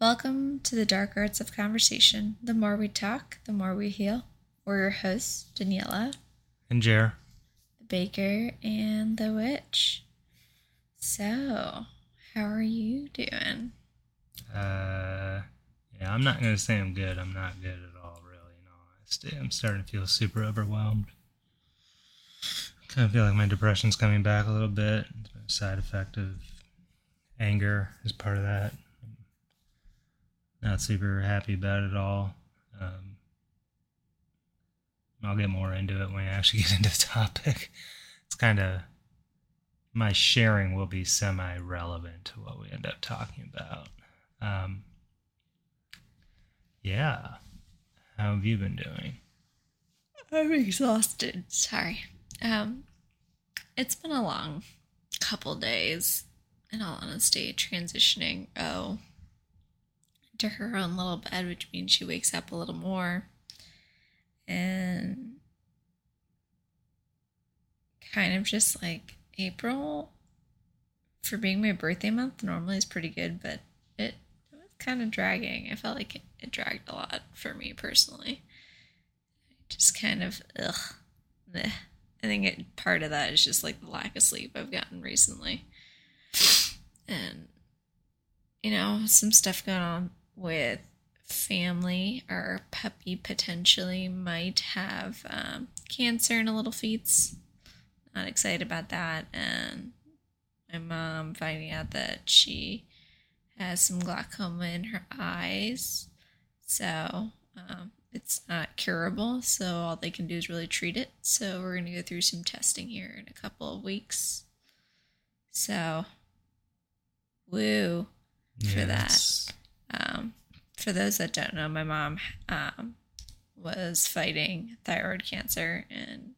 Welcome to the Dark Arts of Conversation. The more we talk, the more we heal. We're your hosts, Daniela, And Jer. the baker, and the witch. So, how are you doing? Uh, yeah, I'm not gonna say I'm good. I'm not good at all, really. In all honesty, I'm starting to feel super overwhelmed. Kind of feel like my depression's coming back a little bit. It's been a side effect of anger is part of that. Not super happy about it all. Um, I'll get more into it when I actually get into the topic. It's kind of my sharing will be semi-relevant to what we end up talking about. Um, yeah. How have you been doing? I'm exhausted. Sorry. Um, it's been a long couple days, in all honesty, transitioning oh to her own little bed, which means she wakes up a little more. And kind of just like April for being my birthday month normally is pretty good, but it, it was kind of dragging. I felt like it, it dragged a lot for me personally. Just kind of ugh. I think it, part of that is just like the lack of sleep I've gotten recently. And, you know, some stuff going on with family. Our puppy potentially might have um, cancer in a little feet. Not excited about that. And my mom finding out that she has some glaucoma in her eyes. So, um, it's not curable, so all they can do is really treat it. So we're gonna go through some testing here in a couple of weeks. So, woo for that. Um, for those that don't know, my mom um, was fighting thyroid cancer and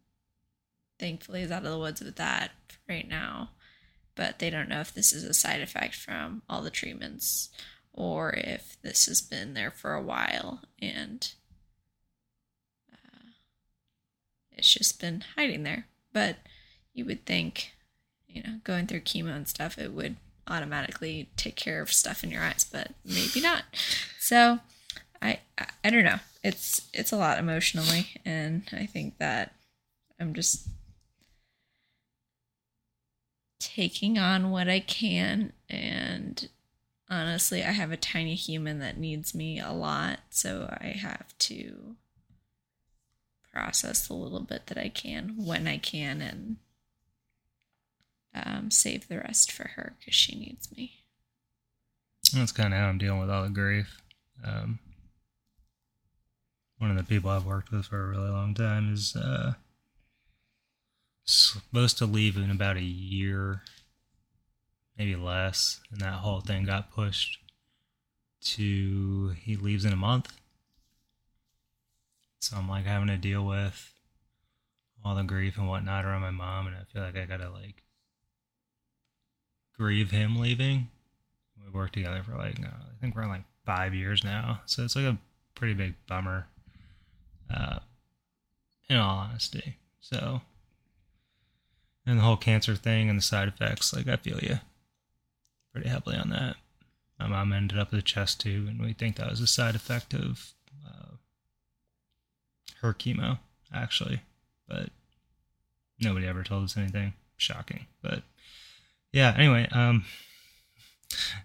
thankfully is out of the woods with that right now. But they don't know if this is a side effect from all the treatments or if this has been there for a while and uh, it's just been hiding there. But you would think, you know, going through chemo and stuff, it would automatically take care of stuff in your eyes, but maybe not. So, I, I I don't know. It's it's a lot emotionally, and I think that I'm just taking on what I can and honestly, I have a tiny human that needs me a lot, so I have to process the little bit that I can when I can and um, save the rest for her because she needs me. That's kind of how I'm dealing with all the grief. Um, one of the people I've worked with for a really long time is uh, supposed to leave in about a year, maybe less, and that whole thing got pushed to he leaves in a month. So I'm like having to deal with all the grief and whatnot around my mom, and I feel like I gotta like grieve him leaving. We worked together for like uh, I think we're like five years now, so it's like a pretty big bummer. Uh, in all honesty, so and the whole cancer thing and the side effects, like I feel you pretty heavily on that. My mom ended up with a chest tube, and we think that was a side effect of uh, her chemo, actually, but nobody ever told us anything. Shocking, but yeah. Anyway, um,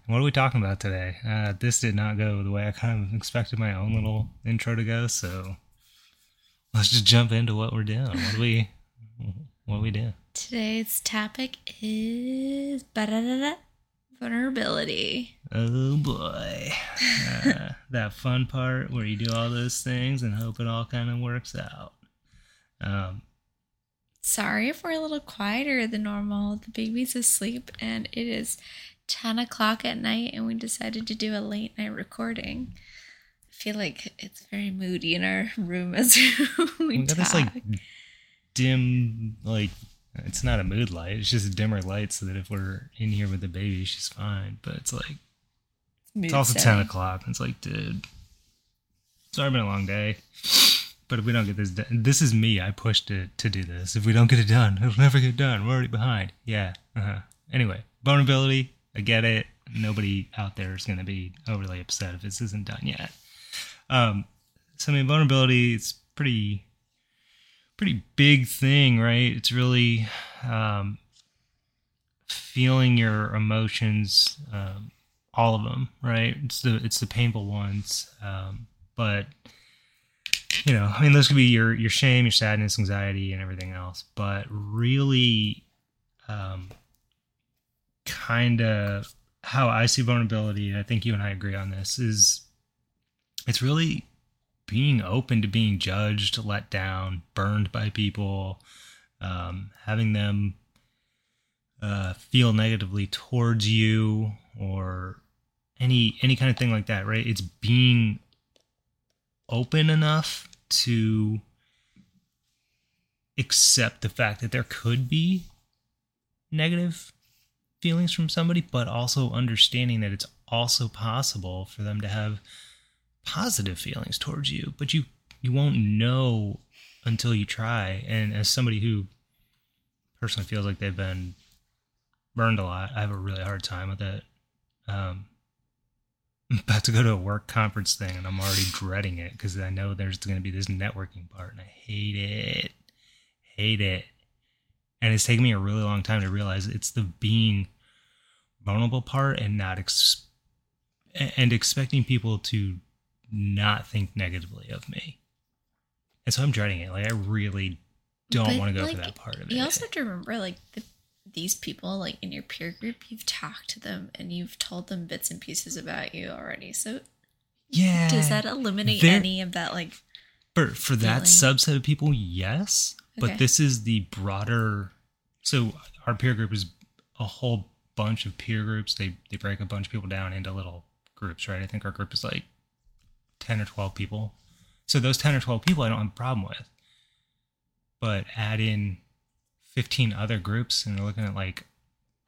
what are we talking about today? Uh, this did not go the way I kind of expected my own little intro to go, so let's just jump into what we're doing. What do we, what do we do? Today's topic is vulnerability. Oh boy, uh, that fun part where you do all those things and hope it all kind of works out. Um, Sorry if we're a little quieter than normal. The baby's asleep and it is 10 o'clock at night and we decided to do a late night recording. I feel like it's very moody in our room as we, we got talk. this like dim, like it's not a mood light; it's just a dimmer light, so that if we're in here with the baby, she's fine. But it's like Mood It's also ten o'clock. and It's like, dude, sorry, been a long day. But if we don't get this done, this is me. I pushed it to do this. If we don't get it done, it'll never get done. We're already behind. Yeah. Uh-huh. Anyway, vulnerability. I get it. nobody out there is going to be overly upset if this isn't done yet. Um, so I mean, vulnerability it's pretty pretty big thing, right? It's really um, feeling your emotions, um, all of them, right? It's the it's the painful ones, um, but you know, I mean, those could be your your shame, your sadness, anxiety, and everything else. But really, um, kind of how I see vulnerability, and I think you and I agree on this, is it's really being open to being judged, let down, burned by people, um, having them uh, feel negatively towards you, or any any kind of thing like that. Right? It's being open enough to accept the fact that there could be negative feelings from somebody, but also understanding that it's also possible for them to have positive feelings towards you, but you you won't know until you try. And as somebody who personally feels like they've been burned a lot, I have a really hard time with it. Um, I'm about to go to a work conference thing, and I'm already dreading it because I know there's going to be this networking part, and I hate it, hate it. And it's taken me a really long time to realize it's the being vulnerable part and not ex- and expecting people to not think negatively of me. And so I'm dreading it. Like I really don't want to go like, for that part of it. You also have to remember, like the, these people, like in your peer group, you've talked to them and you've told them bits and pieces about you already. So yeah, does that eliminate any of that? Like for for that subset of people, yes. Okay. But this is the broader. So our peer group is a whole bunch of peer groups. They they break a bunch of people down into little groups, right? I think our group is like 10 or 12 people. So those 10 or 12 people I don't have a problem with. But add in 15 other groups and we're looking at like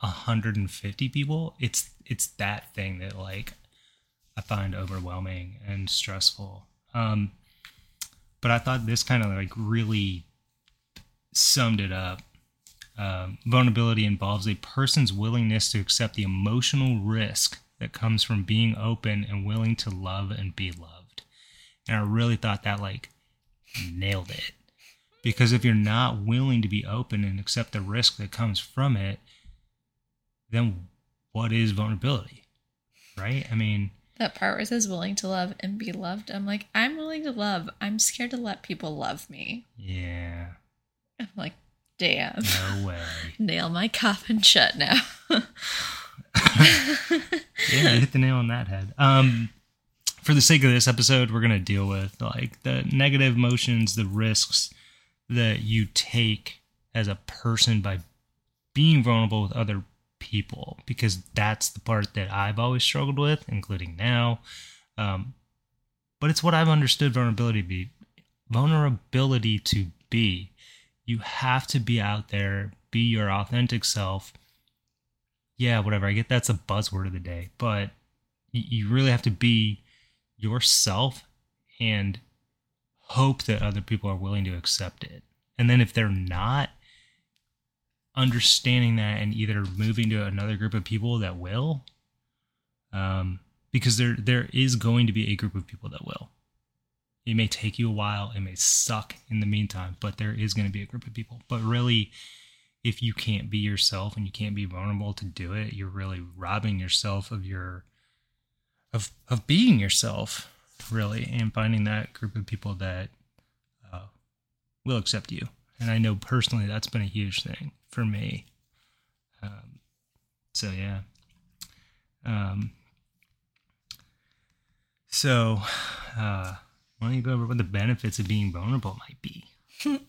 150 people, it's it's that thing that like I find overwhelming and stressful. Um but I thought this kind of like really summed it up. Um, vulnerability involves a person's willingness to accept the emotional risk that comes from being open and willing to love and be loved. And I really thought that like nailed it. Because if you're not willing to be open and accept the risk that comes from it, then what is vulnerability? Right? I mean, that part where it says willing to love and be loved. I'm like, I'm willing to love. I'm scared to let people love me. Yeah. I'm like, damn. No way. Nail my coffin shut now. yeah, hit the nail on that head. Um, for the sake of this episode, we're gonna deal with like the negative emotions, the risks that you take as a person by being vulnerable with other people, because that's the part that I've always struggled with, including now. Um, but it's what I've understood vulnerability to be. Vulnerability to be. You have to be out there, be your authentic self. Yeah, whatever. I get that's a buzzword of the day, but you really have to be yourself and hope that other people are willing to accept it. And then if they're not, understanding that and either moving to another group of people that will, um, because there there is going to be a group of people that will. It may take you a while, it may suck in the meantime, but there is going to be a group of people. But really, if you can't be yourself and you can't be vulnerable to do it, you're really robbing yourself of your of of being yourself really and finding that group of people that uh, will accept you. And i know personally that's been a huge thing for me. Um, so yeah. Um, so uh, why don't you go over what the benefits of being vulnerable might be?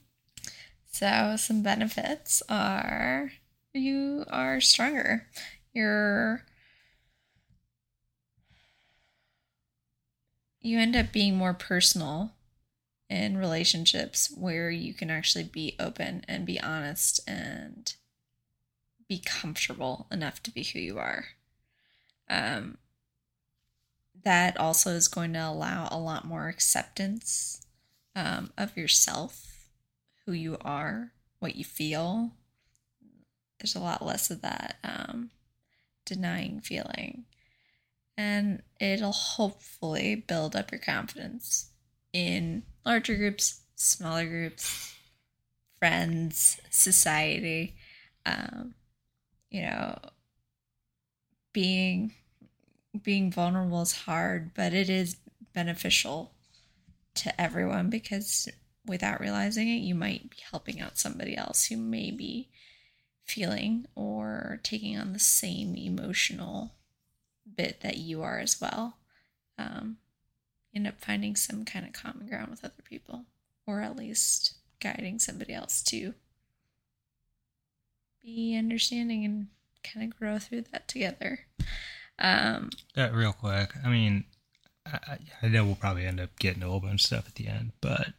So some benefits are you are stronger. You're you end up being more personal in relationships where you can actually be open and be honest and be comfortable enough to be who you are. Um, that also is going to allow a lot more acceptance um, of yourself, who you are, what you feel. There's a lot less of that um, denying feeling. And it'll hopefully build up your confidence in larger groups, smaller groups, friends, society. Um, you know, being being vulnerable is hard, but it is beneficial to everyone because without realizing it, you might be helping out somebody else who may be feeling or taking on the same emotional bit that you are as well. Um, end up finding some kind of common ground with other people, or at least guiding somebody else to be understanding and kind of grow through that together. Um, That real quick. I mean, I, I know we'll probably end up getting a whole bunch of stuff at the end, but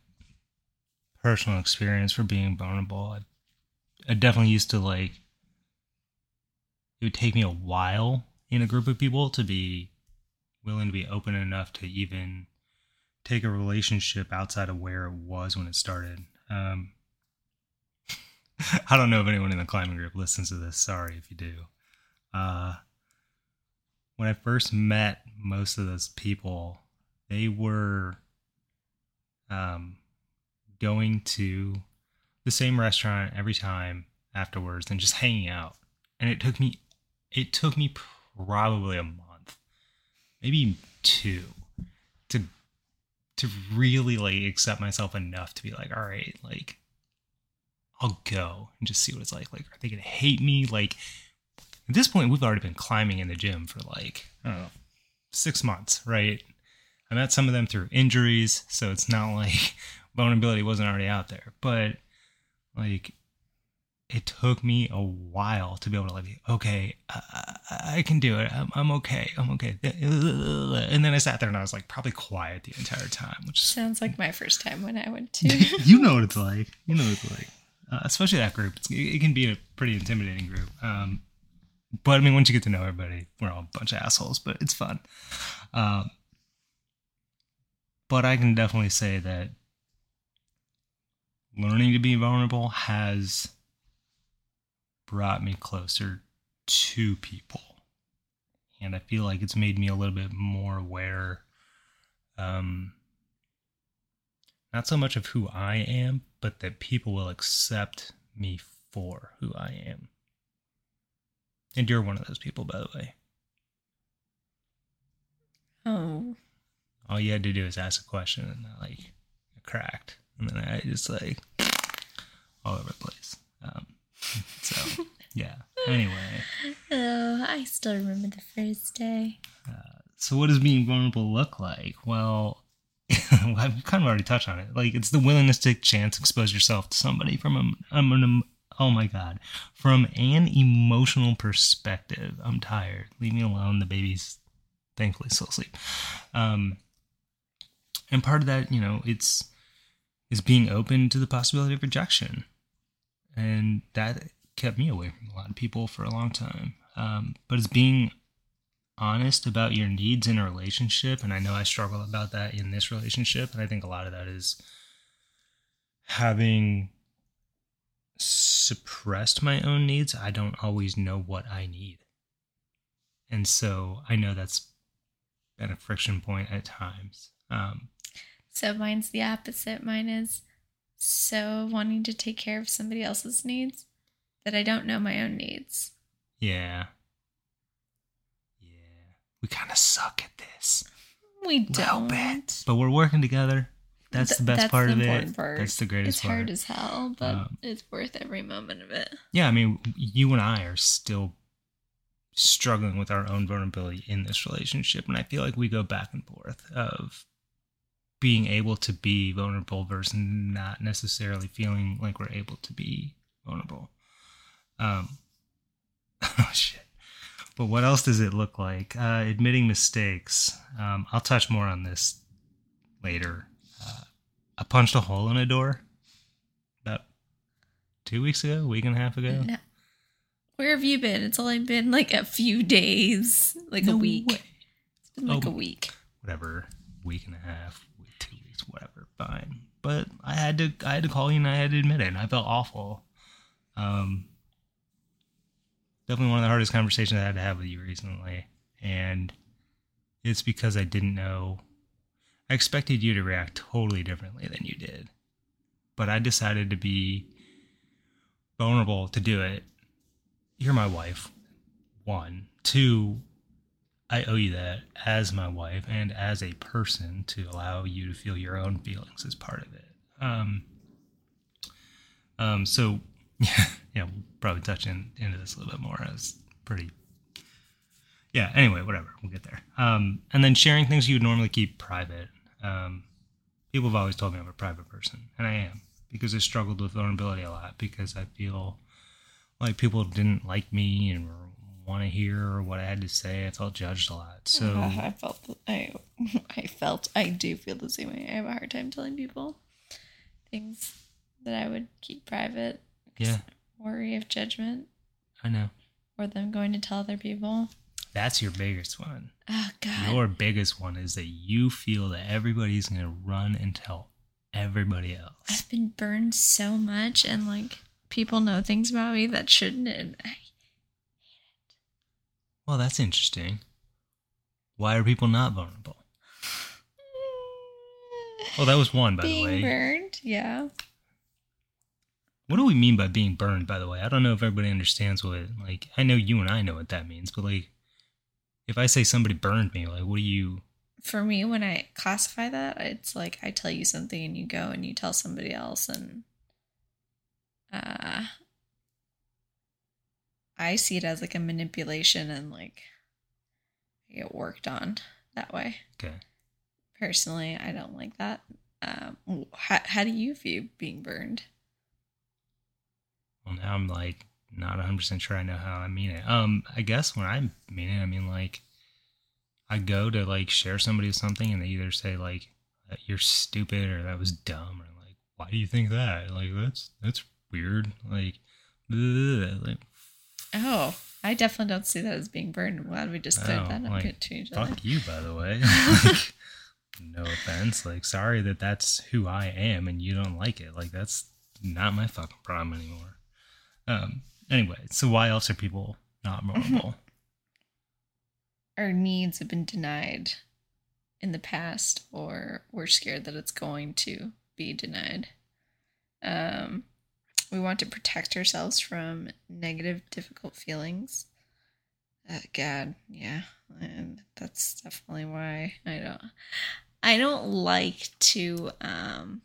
personal experience for being vulnerable, I, I definitely used to like. It would take me a while in a group of people to be willing to be open enough to even take a relationship outside of where it was when it started. Um, I don't know if anyone in the climbing group listens to this. Sorry if you do. Uh, when I first met most of those people, they were um, going to the same restaurant every time afterwards and just hanging out. And it took me, it took me probably a month, maybe two, to to really like accept myself enough to be like, all right, like I'll go and just see what it's like. Like, are they gonna hate me? Like, at this point, we've already been climbing in the gym for like, I don't know, six months, right? I met some of them through injuries, so it's not like vulnerability wasn't already out there. But like, it took me a while to be able to like, okay, I, I can do it. I'm, I'm okay. I'm okay. And then I sat there and I was like, probably quiet the entire time, which sounds like my first time when I went to. you know what it's like. You know what it's like uh, especially that group. It's, it can be a pretty intimidating group. Um, but I mean, once you get to know everybody, we're all a bunch of assholes, but it's fun. Um, but I can definitely say that learning to be vulnerable has brought me closer to people. And I feel like it's made me a little bit more aware, um, not so much of who I am, but that people will accept me for who I am. And you're one of those people, by the way. Oh. All you had to do is ask a question, and I, like I cracked, and then I just like all over the place. Um, so yeah. Anyway. Oh, I still remember the first day. Uh, so, what does being vulnerable look like? Well, I've kind of already touched on it. Like it's the willingness to take chance, expose yourself to somebody from a, um, an, oh my god, from an emotional perspective. I'm tired. Leave me alone. The baby's thankfully still asleep. Um, and part of that, you know, it's is being open to the possibility of rejection, and that kept me away from a lot of people for a long time. Um, but it's being honest about your needs in a relationship and i know i struggle about that in this relationship and i think a lot of that is having suppressed my own needs. I don't always know what i need. And so i know that's been a friction point at times. Um, so mine's the opposite. Mine is so wanting to take care of somebody else's needs that i don't know my own needs yeah Yeah. we kind of suck at this. We don't. Bit, but we're working together. That's Th- the best part the of it. Part. That's the greatest it's part. It's hard as hell, but um, it's worth every moment of it. Yeah, I mean, you and I are still struggling with our own vulnerability in this relationship, and I feel like we go back and forth of being able to be vulnerable versus not necessarily feeling like we're able to be vulnerable. Um, oh shit. But what else does it look like? Uh, admitting mistakes. Um, I'll touch more on this later. Uh, I punched a hole in a door about two weeks ago, a week and a half ago. No. Where have you been? It's only been like a few days, like no a week. Way. It's been like oh, a week. Whatever, week and a half, two weeks, whatever. Fine. But I had to, I had to call you and I had to admit it, and I felt awful. Um, definitely one of the hardest conversations I had to have with you recently. And it's because I didn't know. I expected you to react totally differently than you did. But I decided to be vulnerable to do it. You're my wife. One. Two, I owe you that as my wife and as a person to allow you to feel your own feelings as part of it. Um, um, so, yeah, yeah, we'll probably touch in, into this a little bit more. It's pretty, yeah. Anyway, whatever, we'll get there. Um, and then sharing things you would normally keep private. Um, people have always told me I'm a private person, and I am because I struggled with vulnerability a lot because I feel like people didn't like me and want to hear what I had to say. I felt judged a lot. So I felt I I felt I do feel the same way. I have a hard time telling people things that I would keep private. Yeah. Worry of judgment. I know. Or them going to tell other people. That's your biggest one. Oh God. Your biggest one is that you feel that everybody's gonna run and tell everybody else. I've been burned so much and like people know things about me that shouldn't and I Well, that's interesting. Why are people not vulnerable? Well, that was one, by being the way. burned, yeah. What do we mean by being burned, by the way? I don't know if everybody understands what, like, I know you and I know what that means, but, like, if I say somebody burned me, like, what do you. For me, when I classify that, it's like I tell you something and you go and you tell somebody else, and uh, I see it as like a manipulation and like I get worked on that way. Okay. Personally, I don't like that. Um, how, how do you view being burned? Well, now I'm, like, not 100% sure I know how I mean it. Um, I guess when I mean it, I mean, like, I go to, like, share somebody with something and they either say, like, you're stupid or that was dumb or, like, why do you think that? Like, that's, that's weird. Like, bleh, like Oh, I definitely don't see that as being burned. I'm glad we just cleared Oh, that up like, to each other. Fuck you, by the way. like, no offense. Like, sorry that that's who I am and you don't like it. Like, that's not my fucking problem anymore. Um. Anyway, so why else are people not vulnerable? Our needs have been denied in the past, or we're scared that it's going to be denied. Um, we want to protect ourselves from negative, difficult feelings. Uh, God, yeah, and that's definitely why I don't. I don't like to um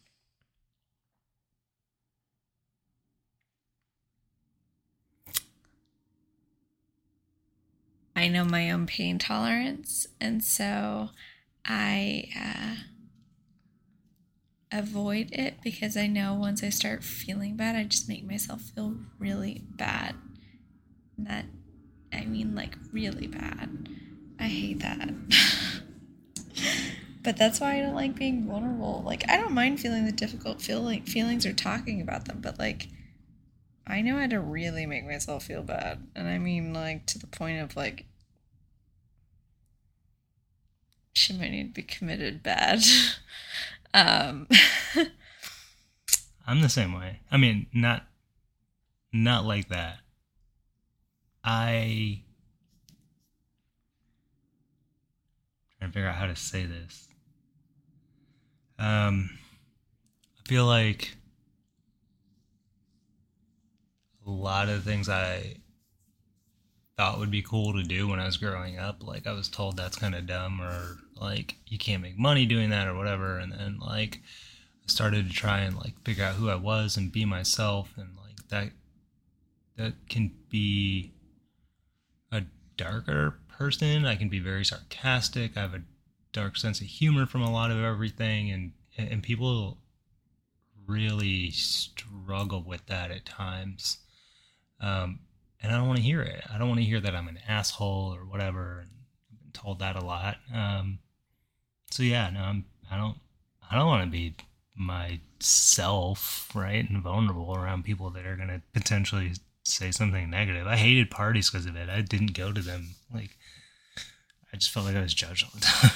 I know my own pain tolerance, and so I uh, avoid it because I know once I start feeling bad, I just make myself feel really bad. And that, I mean, like really bad. I hate that. but that's why I don't like being vulnerable. Like, I don't mind feeling the difficult feeling feelings or talking about them, but like, I know how to really make myself feel bad. And I mean, like, to the point of like, she might need to be committed bad. um, I'm the same way. I mean, not not like that. I trying to figure out how to say this. Um, I feel like a lot of things I thought would be cool to do when I was growing up, like I was told that's kind of dumb or like you can't make money doing that or whatever, and then like I started to try and like figure out who I was and be myself, and like that that can be a darker person. I can be very sarcastic. I have a dark sense of humor from a lot of everything, and and people really struggle with that at times. Um, and I don't want to hear it. I don't want to hear that I'm an asshole or whatever. And I've been told that a lot. Um, so yeah, no, I'm, I don't, I don't want to be myself, right, and vulnerable around people that are gonna potentially say something negative. I hated parties because of it. I didn't go to them. Like, I just felt like I was judged all the time.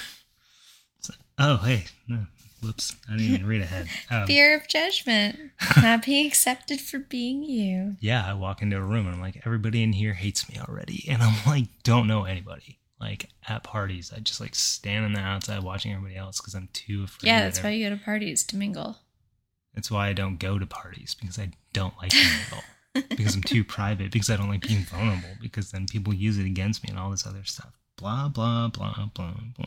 Oh, hey, no, Whoops, I didn't even read ahead. Um, Fear of judgment, not being accepted for being you. yeah, I walk into a room and I'm like, everybody in here hates me already, and I'm like, don't know anybody. Like at parties, I just like stand on the outside watching everybody else because I'm too afraid. Yeah, that's why you go to parties to mingle. That's why I don't go to parties because I don't like to mingle. because I'm too private. Because I don't like being vulnerable. Because then people use it against me and all this other stuff. Blah blah blah blah blah.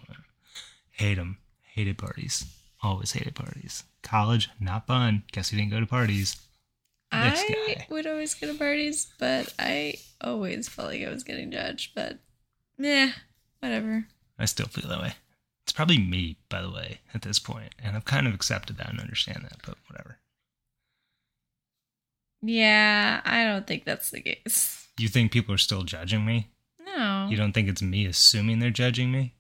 Hate them. Hated parties. Always hated parties. College not fun. Guess who didn't go to parties? This I guy. would always go to parties, but I always felt like I was getting judged. But yeah, whatever. I still feel that way. It's probably me, by the way, at this point, and I've kind of accepted that and understand that. But whatever. Yeah, I don't think that's the case. You think people are still judging me? No. You don't think it's me assuming they're judging me?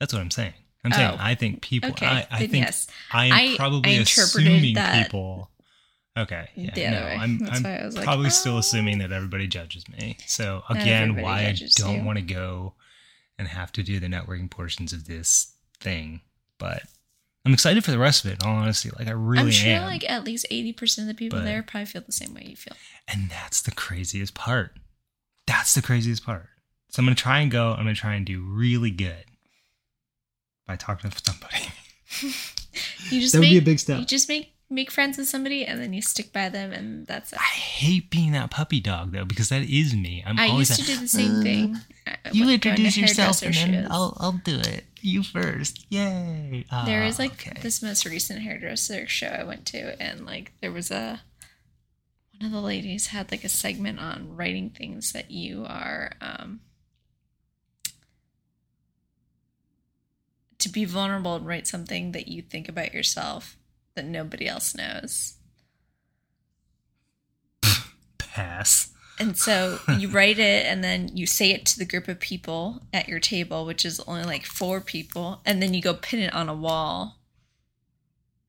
That's what I'm saying. I'm saying Oh. I think people. okay, I, I think yes. I am I- probably I assuming that people. Okay, yeah, the other no, way. I'm, That's I'm why I was like, probably oh. still "Oh." assuming that everybody judges me. So again, why I judges don't you. want to go and have to do the networking portions of this thing, but I'm excited for the rest of it. In all honesty, like I really I'm sure am, like at least 80% of the people But- there probably feel the same way you feel. and that's the craziest part. That's the craziest part. So I'm gonna try and go. I'm gonna try and do really good by talking to somebody. You just That would make, be a big step. You just make make friends with somebody and then you stick by them and that's it. I hate being that puppy dog though because that is me. I'm I always used to like, do the same "Uh, thing. You with going to introduce yourself and hairdresser then. I'll I'll do it. You first. Yay. there Ah, is like okay. this most recent hairdresser show I went to, and like there was a one of the ladies had like a segment on writing things that you are um to be vulnerable and write something that you think about yourself that nobody else knows. pass. And so you write it and then you say it to the group of people at your table, which is only like four people, and then you go pin it on a wall.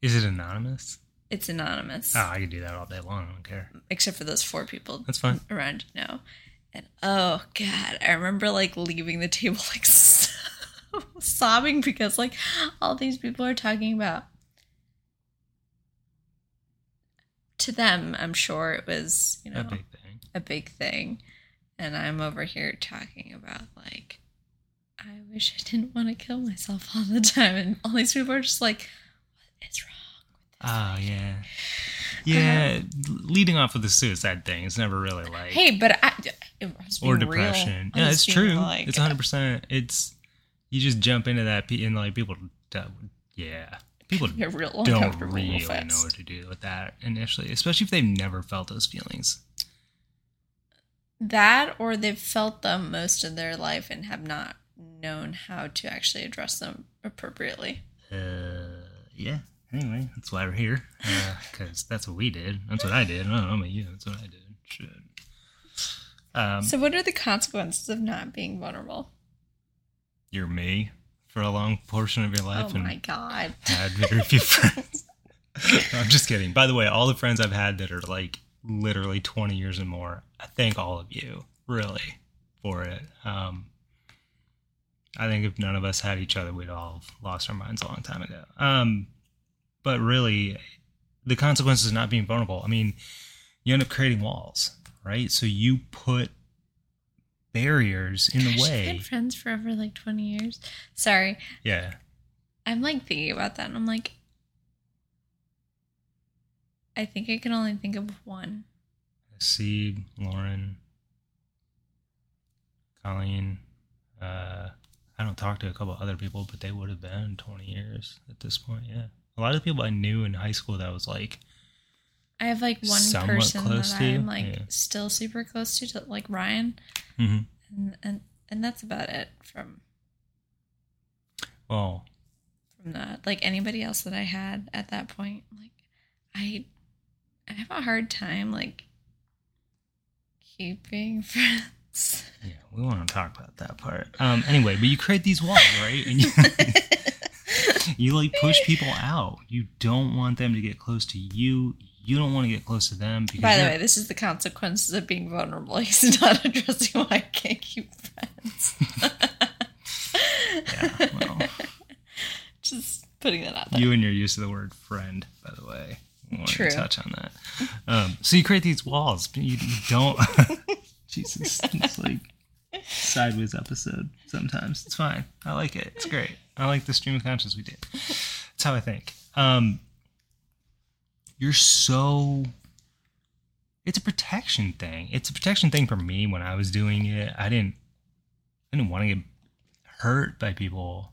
Is it anonymous? It's anonymous. Oh, I can do that all day long. I don't care. except for those four people That's fine. around know. And oh god, I remember like leaving the table like so sobbing because like all these people are talking about to them, I'm sure it was, you know, A big thing. a big thing. And I'm over here talking about like I wish I didn't want to kill myself all the time and all these people are just like what is wrong with this ah, Oh lady?" yeah. Um, yeah, leading off with the suicide thing is never really like Hey, but I, or real. depression. I Yeah, it's true. like- it's uh, 100%. It's you just jump into that and like people yeah. People Get real don't real really know what to do with that initially, especially if they've never felt those feelings. That or they've felt them most of their life and have not known how to actually address them appropriately. Uh, yeah. Anyway, that's why we're here. Because that's what we did. That's what I did. I don't know about you. That's what I did. Shit. Um, So, what are the consequences of not being vulnerable? you're me for a long portion of your life oh and my god! had very few friends. No, I'm just kidding. By the way, all the friends I've had that are like literally 20 years and more, I thank all of you, really, for it. Um, I think if none of us had each other, we'd all have lost our minds a long time ago. Um, but really, the consequences of not being vulnerable, I mean, you end up creating walls, right? So you put barriers in the way. we've way. been friends for over like twenty years. Sorry, Yeah. I'm like thinking about that, and I'm like, I think I can only think of one. Seed, Lauren, Colleen. Uh, I don't talk to a couple other people, but they would have been 20 years at this point. Yeah. A lot of the people I knew in high school that was like, I have like one Somewhat person that? I'm like Yeah. still super close to, to like Ryan, mhm. and and and that's about it from well, from that. Like anybody else that I had at that point, like I I have a hard time like keeping friends. yeah, we want to talk about that part. Um, anyway, but you create these walls, right? And you, you like push people out. You don't want them to get close to you. You don't want to get close to them. Because By the way, this is the consequences of being vulnerable. He's not addressing why I can't keep friends. yeah, well, Just Putting that out there. You and your use of the word friend, by the way. I True. to touch on that. Um, so you create these walls, but you, you don't. Jesus, it's like sideways episode sometimes. It's fine. I like it. It's great. I like the stream of consciousness we did. That's how I think. Um, you're so. It's a protection thing. It's a protection thing for me when I was doing it. I didn't. I didn't want to get hurt by people.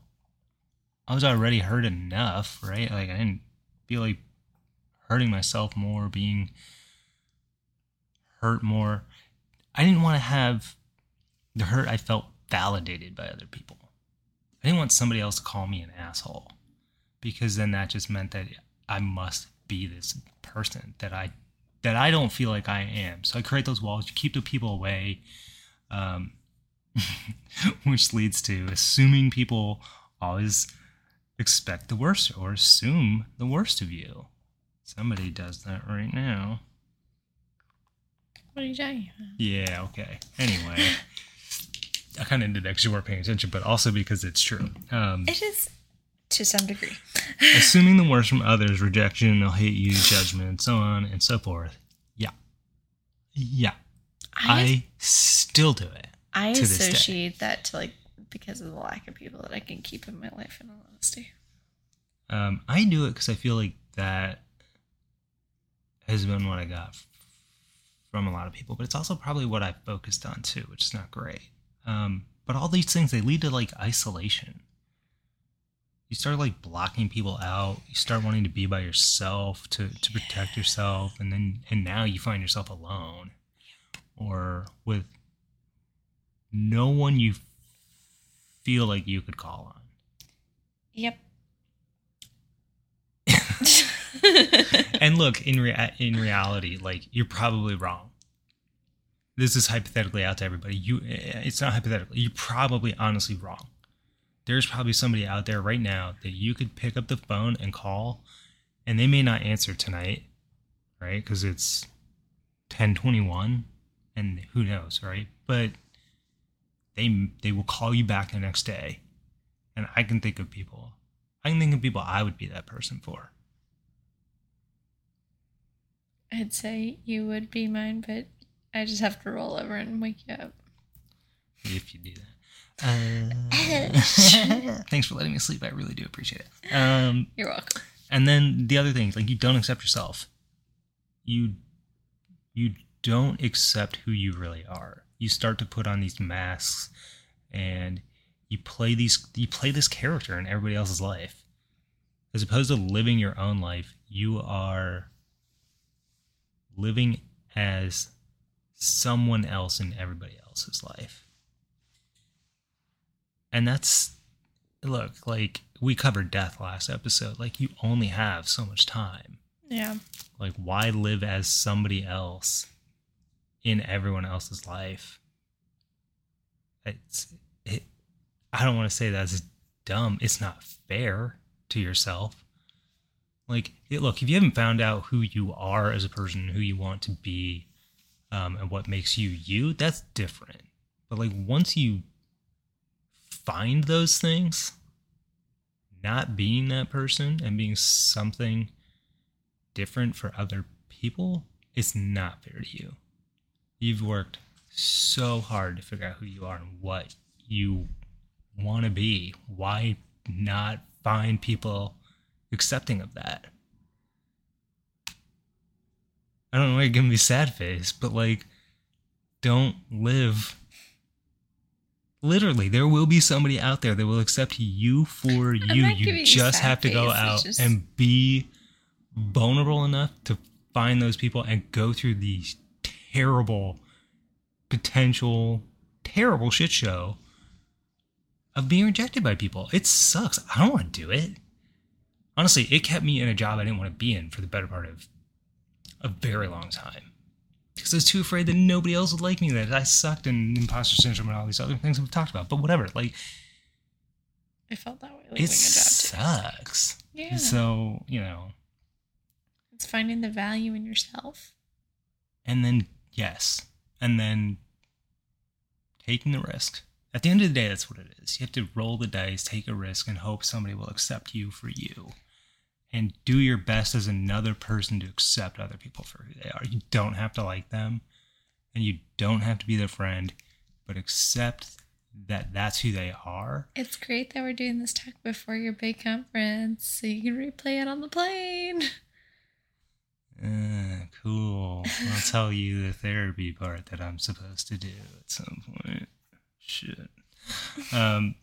I was already hurt enough, right? Like I didn't feel like hurting myself more, being hurt more. I didn't want to have the hurt I felt validated by other people. I didn't want somebody else to call me an asshole because then that just meant that I must be this person that I that I don't feel like I am. So I create those walls. You keep the people away, um, which leads to assuming people always expect the worst or assume the worst of you. Somebody does that right now. What are you talking about? Yeah, okay. Anyway, I kind of did you weren't paying attention, but also because it's true. Um, It is to some degree. assuming the worst from others, rejection, they'll hate you, judgment, and so on and so forth. Yeah. Yeah. I I still do it. I to this day. associate that to like because of the lack of people that I can keep in my life. In all honesty, Um, I do it because I feel like that has been what I got from a lot of people, but it's also probably what I focused on too, which is not great. Um, but all these things they lead to like isolation. You start like blocking people out. You start wanting to be by yourself to to protect yourself, and then and now you find yourself alone, or with no one you feel like you could call on. yep. and look in rea- in reality like you're probably wrong this is hypothetically out to everybody you eh, it's not hypothetically you're probably honestly wrong there's probably somebody out there right now that you could pick up the phone and call and they may not answer tonight right because it's 1021 and who knows right but they they will call you back the next day and i can think of people i can think of people i would be that person for I'd say you would be mine, but I just have to roll over and wake you up. if you do that. Uh, thanks for letting me sleep. I really do appreciate it. Um, You're welcome. and then the other thing, like you don't accept yourself. You you don't accept who you really are. You start to put on these masks, and you play these you play this character in everybody else's life, as opposed to living your own life. You are living as someone else in everybody else's life. And that's look, like we covered death last episode. Like you only have so much time. Yeah. Like why live as somebody else in everyone else's life? It's it I don't want to say that's dumb. It's not fair to yourself. Like, it, look, if you haven't found out who you are as a person, who you want to be, um, and what makes you you, that's different. But like, once you find those things, not being that person and being something different for other people, it's not fair to you. You've worked so hard to figure out who you are and what you want to be. Why not find people accepting of that? I don't know why you're giving me sad face, but like, don't live. Literally, there will be somebody out there that will accept you for you. You just have to go out just- and be vulnerable enough to find those people and go through these terrible potential terrible shit show of being rejected by people. It sucks. I don't want to do it. Honestly, it kept me in a job I didn't want to be in for the better part of a very long time. Because I was too afraid that nobody else would like me, that I sucked and imposter syndrome and all these other things we've talked about. But whatever, like I felt that way leaving it too. sucks. Yeah. So, you know, It's finding the value in yourself. and then yes, and then taking the risk At the end of the day, that's what it is. You have to roll the dice, take a risk, and hope somebody will accept you for you. And do your best as another person to accept other people for who they are. You don't have to like them, and you don't have to be their friend, but accept that that's who they are. It's great that we're doing this talk before your big conference so you can replay it on the plane. Uh, cool. I'll tell you the therapy part that I'm supposed to do at some point. Shit. Um,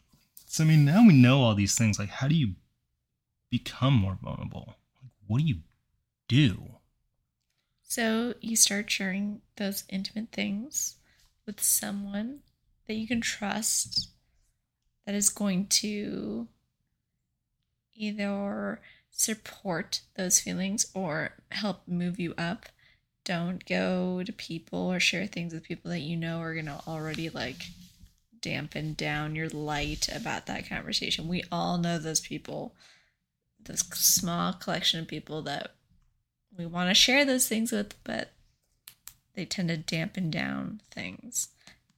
so I mean, now we know all these things. Like, how do you become more vulnerable? Like, what do you do? So you start sharing those intimate things with someone that you can trust that is going to either support those feelings or help move you up. Don't go to people or share things with people that you know are going to already like dampen down your light about that conversation. We all know those people, this small collection of people that we want to share those things with, but they tend to dampen down things.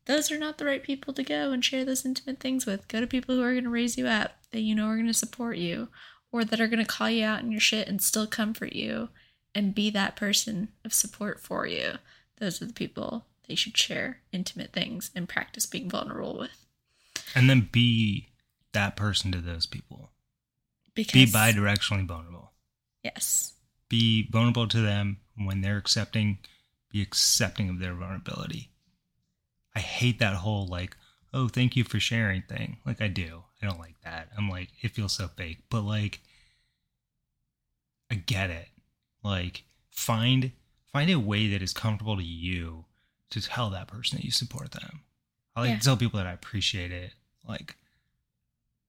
Those are not the right people to go and share those intimate things with. Go to people who are going to raise you up, that you know are going to support you, or that are going to call you out in your shit and still comfort you and be that person of support for you. Those are the people they should share intimate things and practice being vulnerable with. And then be that person to those people. Because Be bi-directionally vulnerable. yes, Be vulnerable to them when they're accepting. Be accepting of their vulnerability. I hate that whole like, oh, thank you for sharing thing. Like I do. I don't like that. I'm like, it feels so fake. But like, I get it. Like, find find a way that is comfortable to you to tell that person that you support them. I like Yeah. to tell people that I appreciate it. Like,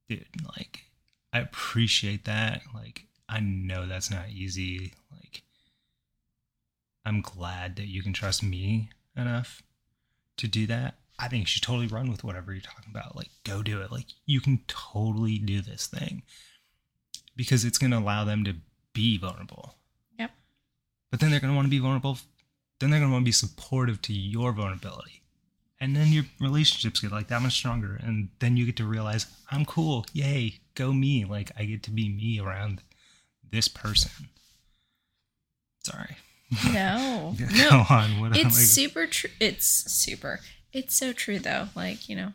dude, like, I appreciate that. Like, I know that's not easy. Like, I'm glad that you can trust me enough to do that. I think you should totally run with whatever you're talking about. Like, go do it. Like, you can totally do this thing because it's going to allow them to be vulnerable. Yep. But then they're going to want to be vulnerable. Then they're going to want to be supportive to your vulnerability. And then your relationships get like that much stronger. And then you get to realize, I'm cool. Yay. Go me. Like, I get to be me around this person. Sorry. no, Go no, on. What it's like, super true. It's super. It's so true though. Like you know,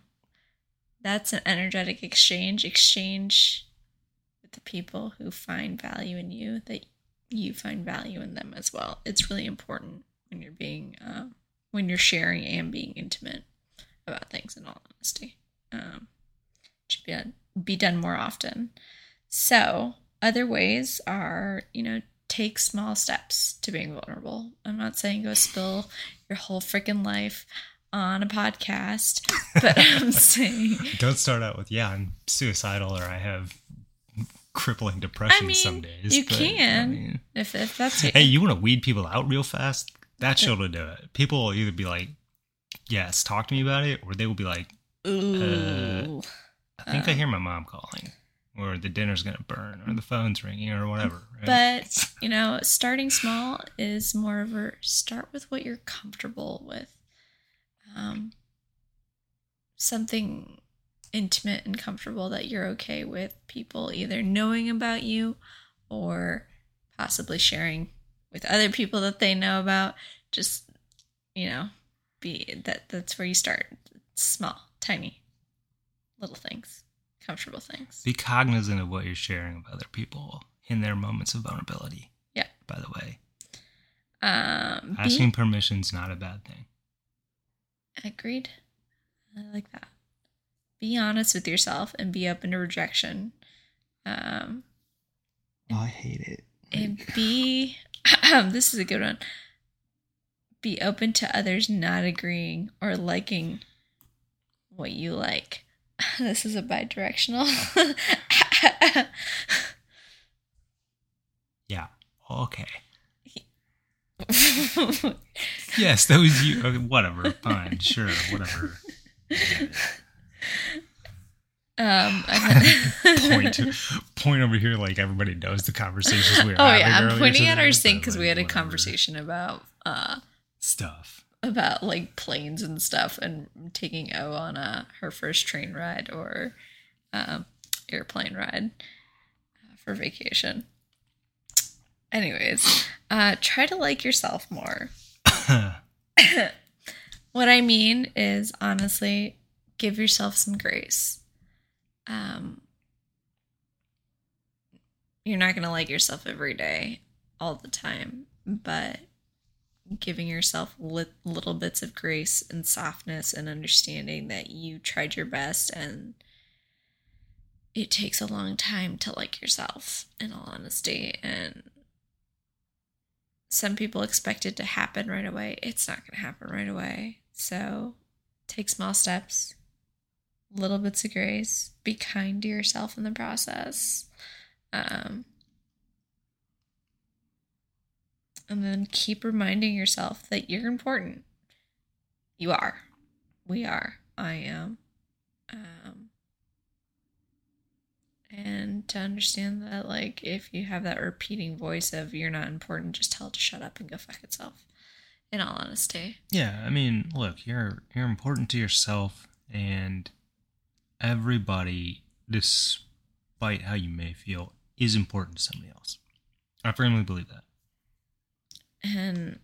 that's an energetic exchange. Exchange with the people who find value in you that you find value in them as well. It's really important when you're being uh, when you're sharing and being intimate about things. In all honesty, um, it should be done, be done more often. So other ways are you know take small steps to being vulnerable. I'm not saying go spill your whole freaking life on a podcast, but I'm saying Don't start out with yeah, I'm suicidal or I have crippling depression I mean, some days. you but, I can. mean, if if that's hey, you want to weed people out real fast? That's show to do it. People will either be like, "Yes, talk to me about it," or they will be like, ooh, "I think I Um, hear my mom calling," or "The dinner's gonna burn," or "The phone's ringing," or whatever. right? but you know, starting small is more of a start with what you're comfortable with. Um, something intimate and comfortable that you're okay with people either knowing about you or possibly sharing with other people that they know about just you know be that that's where you start small tiny little things comfortable things be cognizant of what you're sharing with other people in their moments of vulnerability. Yeah. By the way, um be- asking permission's not a bad thing. Agreed. I like that. Be honest with yourself and be open to rejection. Um, Oh, I hate it. and be, this is a good one. Be open to others not agreeing or liking what you like. This is a bi directional. Yeah. Okay. Yes, that was you. Okay, whatever. Fine. Sure. Whatever. um, point point over here like everybody knows the conversations we were Oh having yeah, I'm pointing at our sink because we like, had a whatever. conversation about uh stuff about like planes and stuff and taking O on a her first train ride or um, airplane ride uh, for vacation. Anyways, uh, try to like yourself more. what I mean is honestly, give yourself some grace. Um, you're not going to like yourself every day all the time, but giving yourself li- little bits of grace and softness and understanding that you tried your best and it takes a long time to like yourself in all honesty and some people expect it to happen right away. It's not going to happen right away. So take small steps little bits of grace be kind to yourself in the process um, and then keep reminding yourself that you're important. You are. We are. I am. Um, and to understand that, like, if you have that repeating voice of you're not important, just tell it to shut up and go fuck itself. In all honesty. Yeah, I mean, look, you're you're important to yourself and everybody, despite how you may feel, is important to somebody else. I firmly believe that. And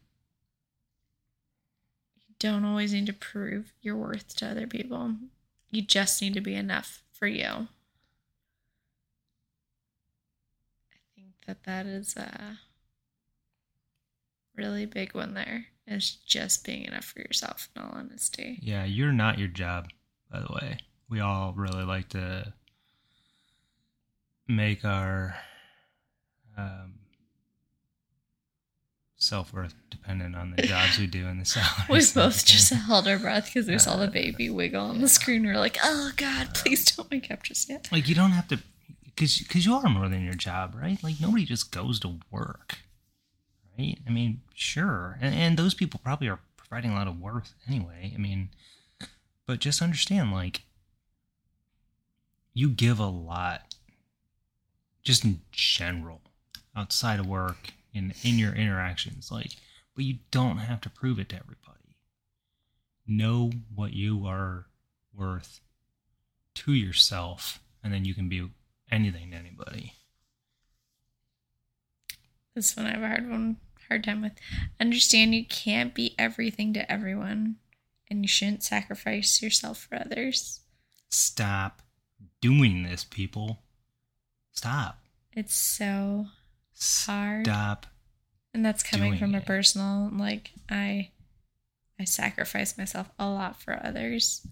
you don't always need to prove your worth to other people. You just need to be enough for you. I think that that is a really big one there is just being enough for yourself in all honesty. Yeah, you're not your job, by the way. We all really like to make our um, self worth dependent on the jobs we do and the salaries. We both just held our breath because we saw the baby wiggle on the screen. We are like, "Oh God, please don't wake up just yet." Like you don't have to, because because you are more than your job, right? Like nobody just goes to work, right? I mean, sure, and, and those people probably are providing a lot of worth anyway. I mean, but just understand, like, you give a lot, just in general, outside of work and in your interactions like but you don't have to prove it to everybody. Know what you are worth to yourself and then you can be anything to anybody. This one i've a hard one hard time with. Understand you can't be everything to everyone and you shouldn't sacrifice yourself for others. Stop doing this people stop it's so hard. Stop. And that's coming from a personal like I I sacrifice myself a lot for others.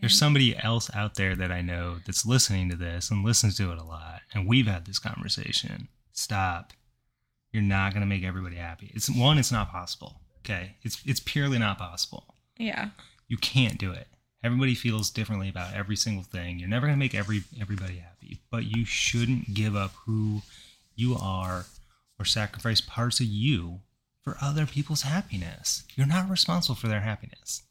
There's somebody else out there that I know that's listening to this and listens to it a lot, and we've had this conversation. Stop. You're not gonna make everybody happy. It's one, it's not possible. Okay. It's it's purely not possible. Yeah. You can't do it. Everybody feels differently about every single thing. You're never gonna make every everybody happy, but you shouldn't give up who you are or sacrifice parts of you for other people's happiness. You're not responsible for their happiness.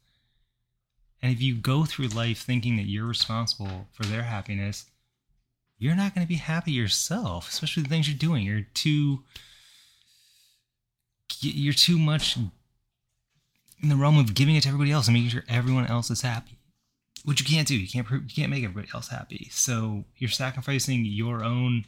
And if you go through life thinking that you're responsible for their happiness, you're not going to be happy yourself, especially the things you're doing. You're too you're too much in the realm of giving it to everybody else and making sure everyone else is happy. Which you can't do. You can't you can't make everybody else happy. So you're sacrificing your own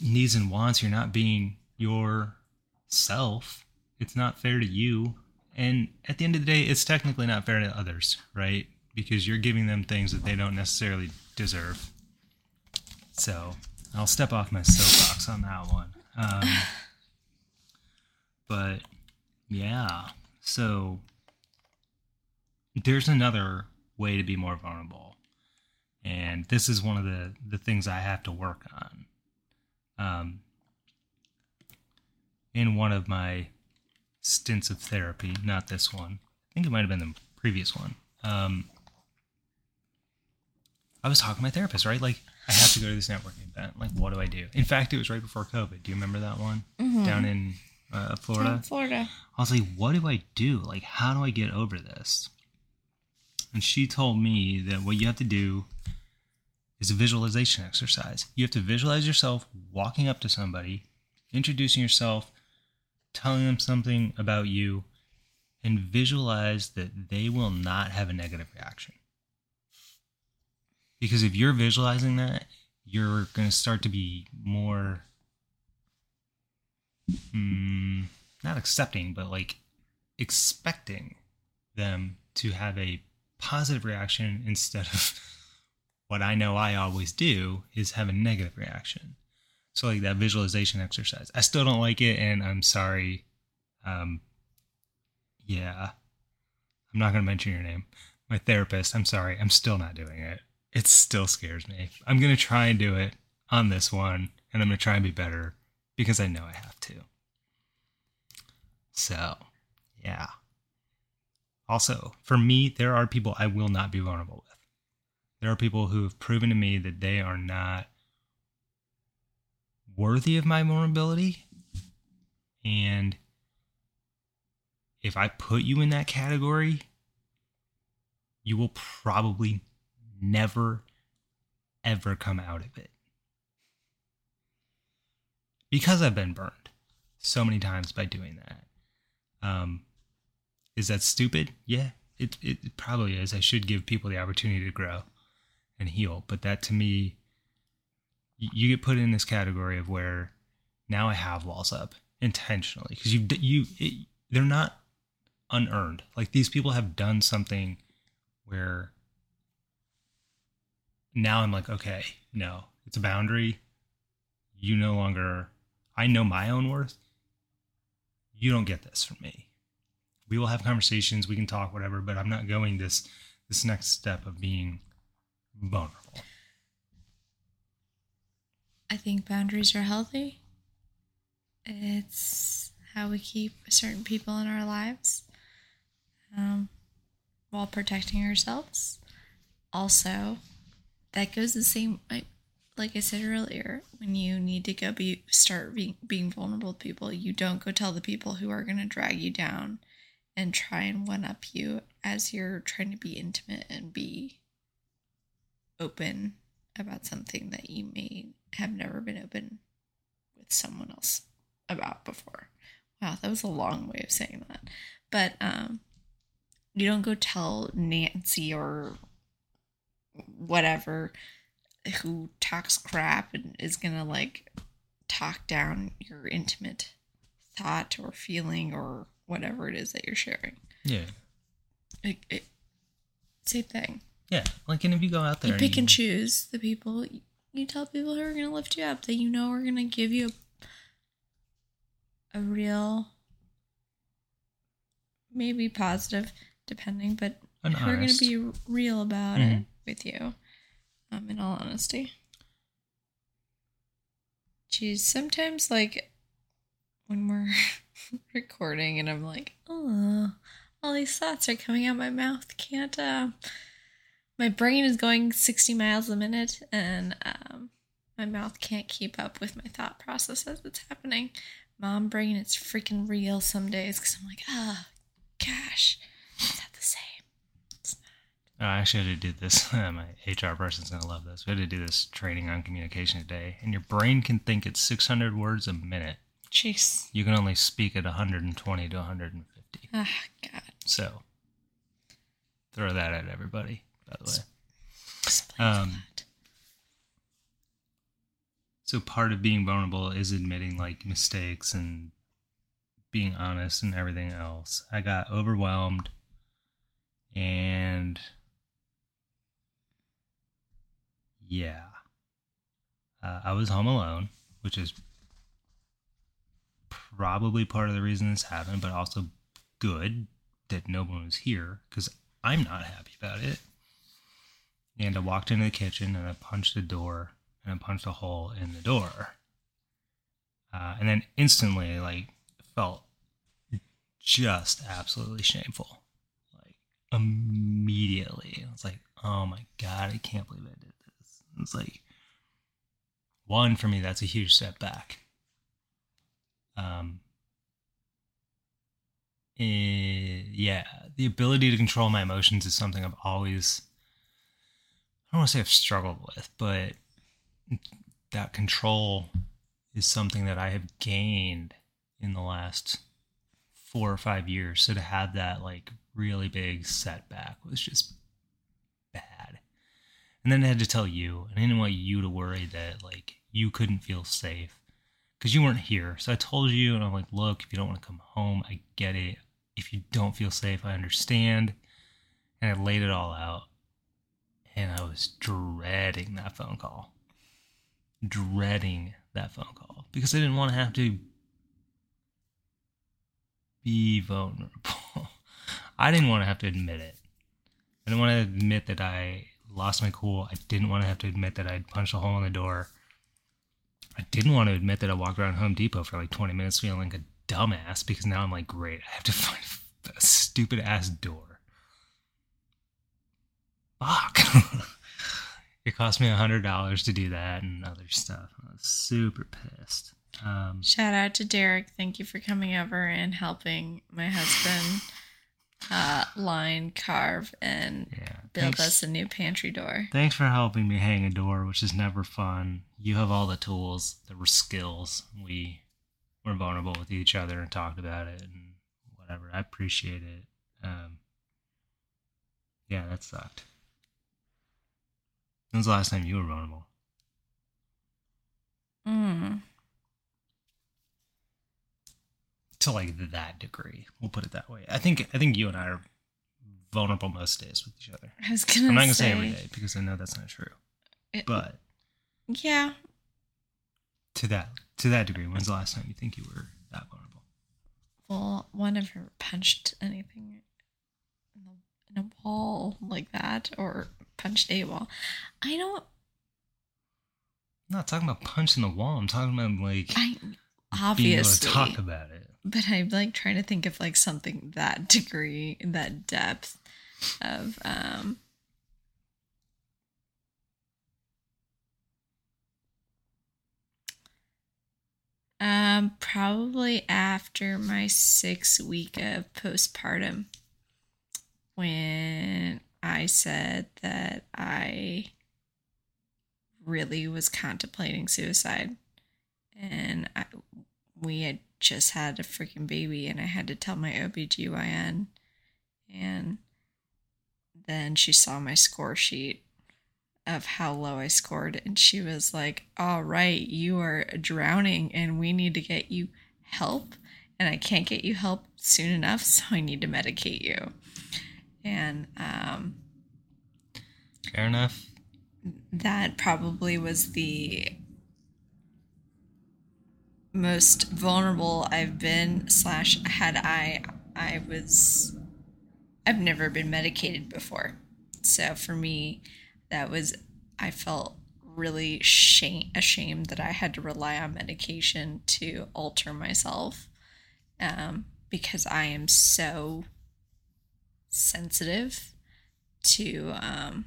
needs and wants. You're not being yourself. It's not fair to you. And at the end of the day, it's technically not fair to others, right? Because you're giving them things that they don't necessarily deserve. So I'll step off my soapbox on that one. Um, but yeah, so there's another way to be more vulnerable. And this is one of the, the things I have to work on um, in one of my stints of therapy, not this one. I think it might have been the previous one. Um, I was talking to my therapist, right? Like, I have to go to this networking event. Like, what do I do? In fact, it was right before COVID. Do you remember that one mm-hmm. down in uh, Florida? In Florida. I was like, what do I do? Like, how do I get over this? And she told me that what you have to do is a visualization exercise. You have to visualize yourself walking up to somebody, introducing yourself, telling them something about you, and visualize that they will not have a negative reaction. Because if you're visualizing that, you're going to start to be more, mm, not accepting, but like expecting them to have a positive reaction instead of what I know I always do is have a negative reaction. So like that visualization exercise. I still don't like it and I'm sorry. Um yeah. I'm not going to mention your name. My therapist, I'm sorry. I'm still not doing it. It still scares me. I'm going to try and do it on this one and I'm going to try and be better because I know I have to. So, yeah. Also, for me, there are people I will not be vulnerable with. There are people who have proven to me that they are not worthy of my vulnerability. And if I put you in that category, you will probably never, ever come out of it. Because I've been burned so many times by doing that. Um, is that stupid? Yeah, it, it probably is. I should give people the opportunity to grow and heal. But that to me, you get put in this category of where now I have walls up intentionally because you you it, they're not unearned. Like these people have done something where now I'm like, okay, no, it's a boundary. You no longer, I know my own worth. You don't get this from me. We will have conversations, we can talk, whatever, but I'm not going this this next step of being vulnerable. I think boundaries are healthy. It's how we keep certain people in our lives um, while protecting ourselves. Also, that goes the same. Like, like I said earlier, when you need to go be start being being vulnerable to people, you don't go tell the people who are going to drag you down and try and one up you as you're trying to be intimate and be open about something that you may have never been open with someone else about before. Wow, that was a long way of saying that. But um you don't go tell Nancy or whatever who talks crap and is to like talk down your intimate thought or feeling or whatever it is that you're sharing. Yeah. It, it, same thing. Yeah. Like, and if you go out there, You pick and choose the people. You tell people who are going to lift you up that you know are going to give you a, a real, maybe positive, depending, but An who are going to be real about Mhm. it with you. Um, in all honesty. Geez, sometimes like when we're recording and I'm like, oh, all these thoughts are coming out my mouth. Can't uh my brain is going 60 miles a minute and um my mouth can't keep up with my thought process as it's happening. Mom brain it's freaking real some days because I'm like, ah, gosh, is that the same? Oh, I actually had to do this. My HR person's gonna love this. We had to do this training on communication today, and your brain can think at 600 words a minute. Jeez. You can only speak at 120 to 150. Ah, God. So throw that at everybody. By the way. Explain Um, that. So part of being vulnerable is admitting like mistakes and being honest and everything else. I got overwhelmed and yeah. Uh, I was home alone, which is probably part of the reason this happened, but also good that no one was here because I'm not happy about it. And I walked into the kitchen and I punched the door and I punched a hole in the door. Uh, and then instantly, like, felt just absolutely shameful. Like, immediately. I was like, oh my God, I can't believe I did this. It's like, one, for me, that's a huge step back. Um, eh, yeah, the ability to control my emotions is something I've always, I don't want to say I've struggled with, but that control is something that I have gained in the last four or five years. So to have that like really big setback was just bad. And then I had to tell you, and I didn't want you to worry that like you couldn't feel safe because you weren't here. So I told you, and I'm like, look, if you don't want to come home, I get it. If you don't feel safe, I understand. And I laid it all out. And I was dreading that phone call. Dreading that phone call because I didn't want to have to be vulnerable. I didn't want to have to admit it. I didn't want to admit that I lost my cool. I didn't want to have to admit that I'd punched a hole in the door. I didn't want to admit that I walked around Home Depot for like 20 minutes feeling like a dumbass because now I'm like, great, I have to find a stupid ass door. Fuck. it cost me a hundred dollars to do that and other stuff. I was super pissed. Um, Shout out to Derek. Thank you for coming over and helping my husband uh, line, carve, and yeah, build thanks, us a new pantry door. thanks for helping me hang a door, which is never fun. You have all the tools, the skills. We were vulnerable with each other and talked about it and whatever. I appreciate it. Um, yeah, that sucked. When was the last time you were vulnerable? Mm. To like that degree, we'll put it that way. I think I think you and I are vulnerable most days with each other. I was gonna. I'm not gonna say, say every day because I know that's not true. It- But yeah, to that to that degree, when's the last time you think you were that vulnerable? well, one ever punched anything in, the, in a wall like that, or punched a wall. I don't. I'm not talking about punching the wall. I'm talking about like I obviously to talk about it. but I'm like trying to think of like something that degree, that depth of um um probably after my six week of postpartum when I said that I really was contemplating suicide and I, we had just had a freaking baby and I had to tell my OBGYN and then she saw my score sheet of how low I scored and she was like, "All right, you are drowning and we need to get you help and I can't get you help soon enough, so I need to medicate you." And um Fair enough. that probably was the most vulnerable I've been slash had I I was I've never been medicated before. So for me that was I felt really shame ashamed that I had to rely on medication to alter myself um, because I am so sensitive to um,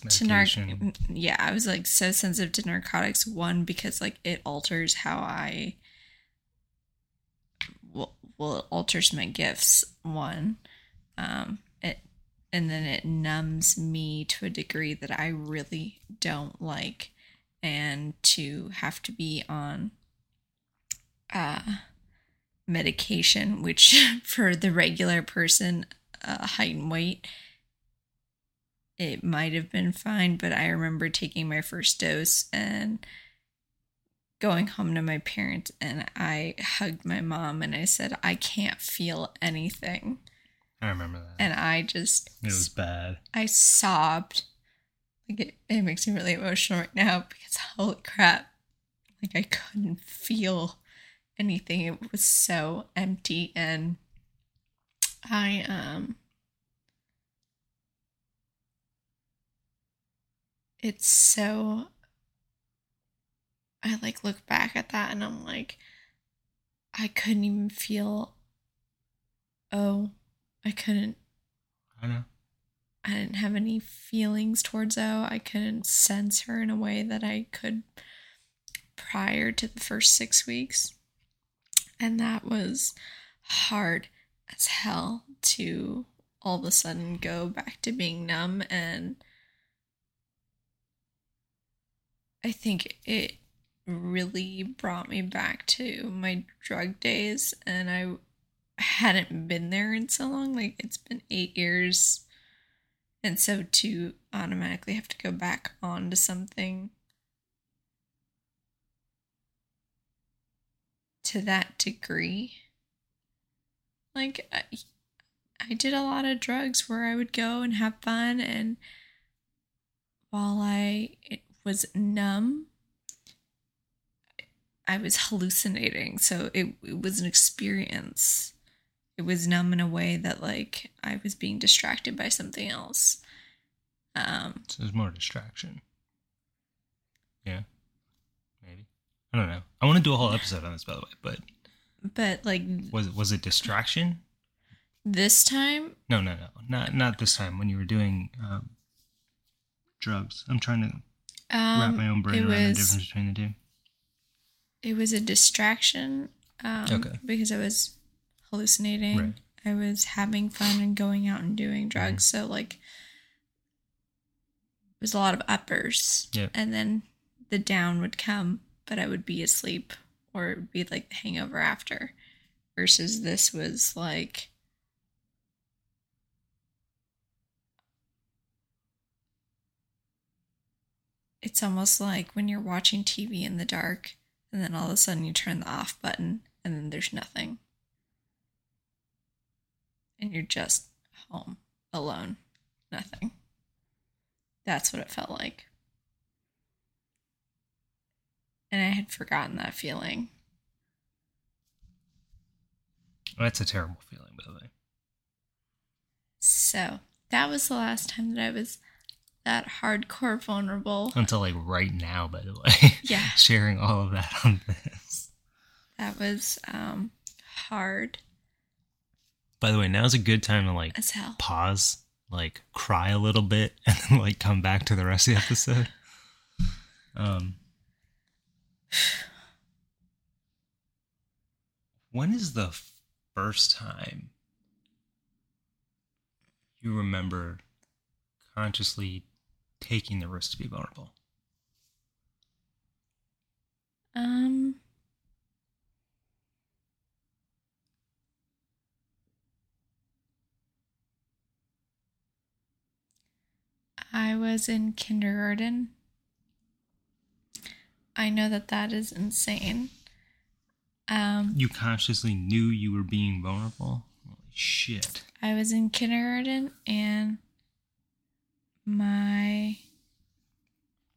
Narcotics, to nar- yeah i was like so sensitive to narcotics one because like it alters how i well, well it alters my gifts one um it and then it numbs me to a degree that i really don't like and to have to be on uh medication which for the regular person uh, height and weight it might have been fine, but I remember taking my first dose and going home to my parents and I hugged my mom and I said, I can't feel anything. I remember that. And I just, it was bad. I sobbed. Like it, it makes me really emotional right now because holy crap. Like I couldn't feel anything. It was so empty and I, um, it's so I like look back at that and I'm like I couldn't even feel oh I couldn't I don't know. I didn't have any feelings towards O. I couldn't sense her in a way that I could prior to the first 6 weeks. And that was hard as hell to all of a sudden go back to being numb and I think it really brought me back to my drug days and I hadn't been there in so long. Like it's been eight years. And so to automatically have to go back onto something to that degree. Like I, I did a lot of drugs where I would go and have fun and while I was numb I was hallucinating. So it, it was an experience. It was numb in a way that like I was being distracted by something else. Um So there's more distraction. Yeah. Maybe. I don't know. I want to do a whole episode on this, by the way. But but like was it was it distraction? this time No, no, no. Not not this time when you were doing um, drugs. I'm trying to wrap um my own brain it around the was difference between the two. it was a distraction um Okay. because I was hallucinating. Right. I was having fun and going out and doing drugs. So like it was a lot of uppers. Yep. And then the down would come, but I would be asleep or it would be like the hangover after. Versus this was like it's almost like when you're watching TV in the dark and then all of a sudden you turn the off button and then there's nothing. And you're just home alone, nothing. That's what it felt like. And I had forgotten that feeling. That's a terrible feeling, by the way. So that was the last time that I was that hardcore vulnerable. Until like right now, by the way. Yeah. Sharing all of that on this. That was um hard By the way, now's a good time to like pause, like cry a little bit, and then like come back to the rest of the episode. Um, when is the first time you remember consciously taking the risk to be vulnerable? Um I was in kindergarten. I know that that is insane. Um You consciously knew you were being vulnerable? Holy shit. I was in kindergarten and my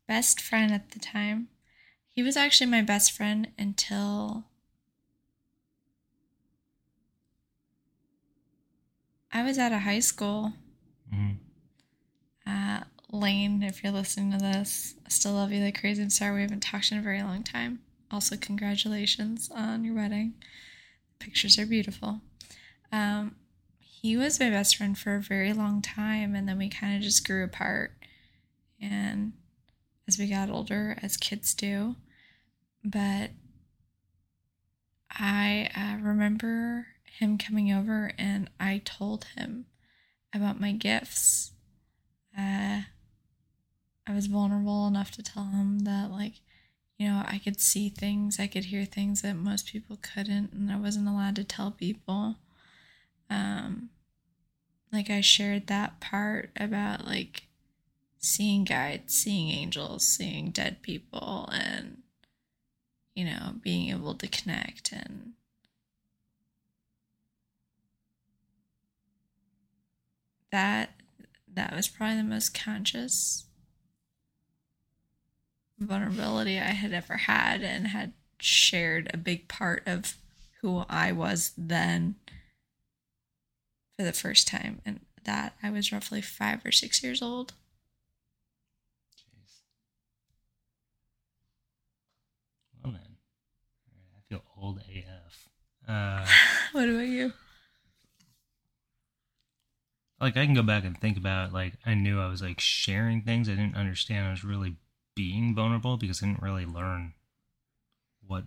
best friend at the time, he was actually my best friend until I was out of high school. Mhm. Uh, Lane, if you're listening to this, I still love you like crazy. I'm sorry we haven't talked in a very long time. Also, congratulations on your wedding. Pictures are beautiful. Um, he was my best friend for a very long time, and then we kind of just grew apart. And as we got older, as kids do, but I uh, remember him coming over, and I told him about my gifts. Uh, I was vulnerable enough to tell him that, like, you know, I could see things, I could hear things that most people couldn't, and I wasn't allowed to tell people. Um, like, I shared that part about, like, seeing guides, seeing angels, seeing dead people, and, you know, being able to connect and. That that was probably the most conscious vulnerability I had ever had and had shared a big part of who I was then for the first time. And that I was roughly five or six years old. Jeez. Well then, I feel old AF. Uh, what about you? like I can go back and think about like I knew I was like sharing things. I didn't understand I was really being vulnerable because I didn't really learn what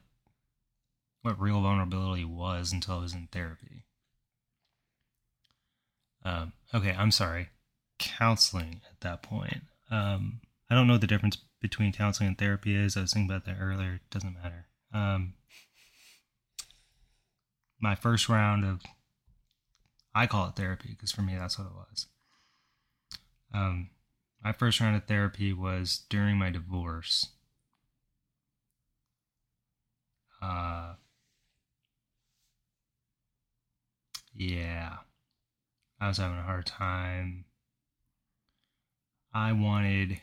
what real vulnerability was until I was in therapy. Um, okay, I'm sorry. Counseling at that point. Um, I don't know the difference between counseling and therapy is. I was thinking about that earlier. It doesn't matter. Um, my first round of, I call it therapy because for me that's what it was. Um, my first round of therapy was during my divorce. Uh, yeah, I was having a hard time. I wanted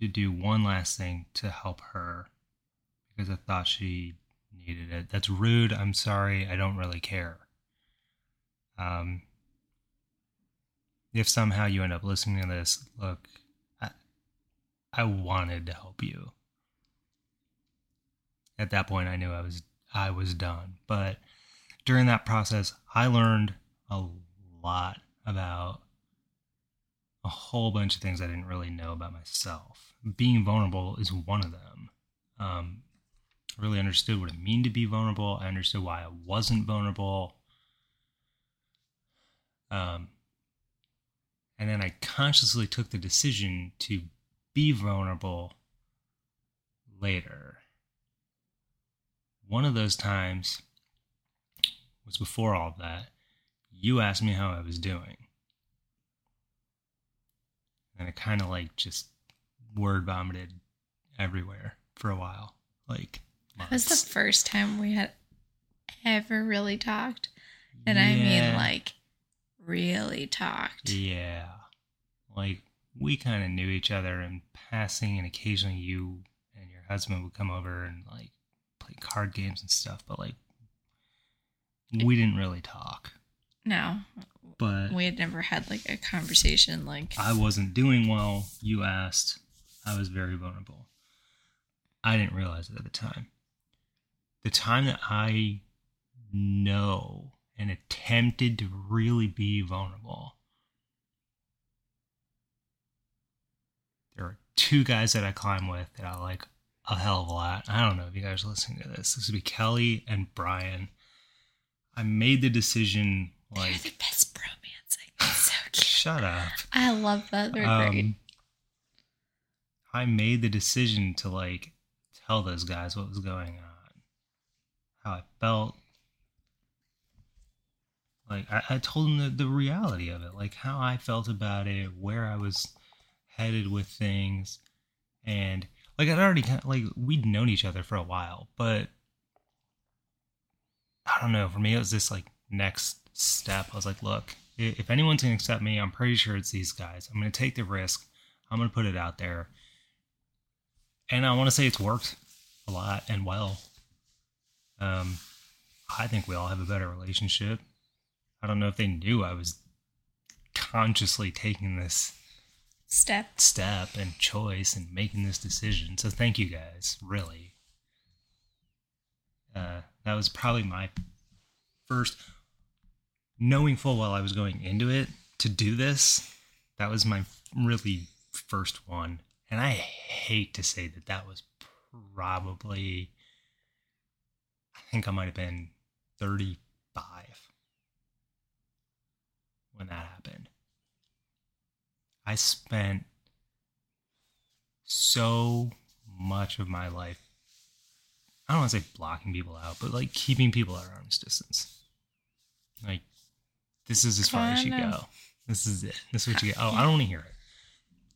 to do one last thing to help her because I thought she needed it. That's rude. I'm sorry. I don't really care. Um, if somehow you end up listening to this, look, I, I wanted to help you. At that point, I knew I was I was done. But during that process, I learned a lot about a whole bunch of things I didn't really know about myself. Being vulnerable is one of them. Um, I really understood what it meant to be vulnerable. I understood why I wasn't vulnerable. Um, and then I consciously took the decision to be vulnerable later. One of those times was before all of that. You asked me how I was doing. And it kind of like just word vomited everywhere for a while. Like, that was the first time we had ever really talked. And yeah. I mean, like, really talked. Yeah. Like, we kind of knew each other in passing, and occasionally you and your husband would come over and, like, play card games and stuff, but, like, we didn't really talk. No. But we had never had, like, a conversation. Like, I wasn't doing well. You asked. I was very vulnerable. I didn't realize it at the time the time that I know and attempted to really be vulnerable, there are two guys that I climb with that I like a hell of a lot. I don't know if you guys are listening to this. This would be Kelly and Brian. I made the decision like They're the best bromance. Like, so cute. Shut up. I love that. They're um, great. I made the decision to like tell those guys what was going on how I felt. Like I, I told them the, the reality of it, like how I felt about it, where I was headed with things, and like I'd already kind of, like we'd known each other for a while, but I don't know. For me, it was this like next step. I was like, look, if anyone's gonna accept me, I'm pretty sure it's these guys. I'm gonna take the risk. I'm gonna put it out there, and I want to say it's worked a lot and well. Um, I think we all have a better relationship. I don't know if they knew I was consciously taking this step step and choice and making this decision. So thank you guys, really. Uh, that was probably my first knowing full well I was going into it to do this. That was my really first one. And I hate to say that that was probably I think I might have been 35 when that happened. I spent so much of my life, I don't want to say blocking people out, but like keeping people at arm's distance. Like, this is as far as you go. This is it. This is what you get. Oh, I don't want to hear it.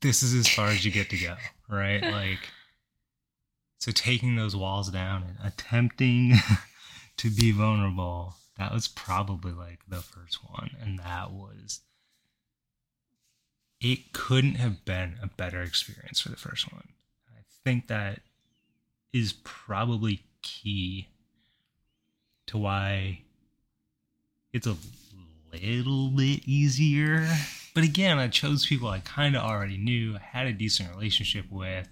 This is as far as you get to go, right? Like, so taking those walls down and attempting to be vulnerable, that was probably like the first one. And that was, it couldn't have been a better experience for the first one. I think that is probably key to why it's a little bit easier. But again, I chose people I kind of already knew, had a decent relationship with,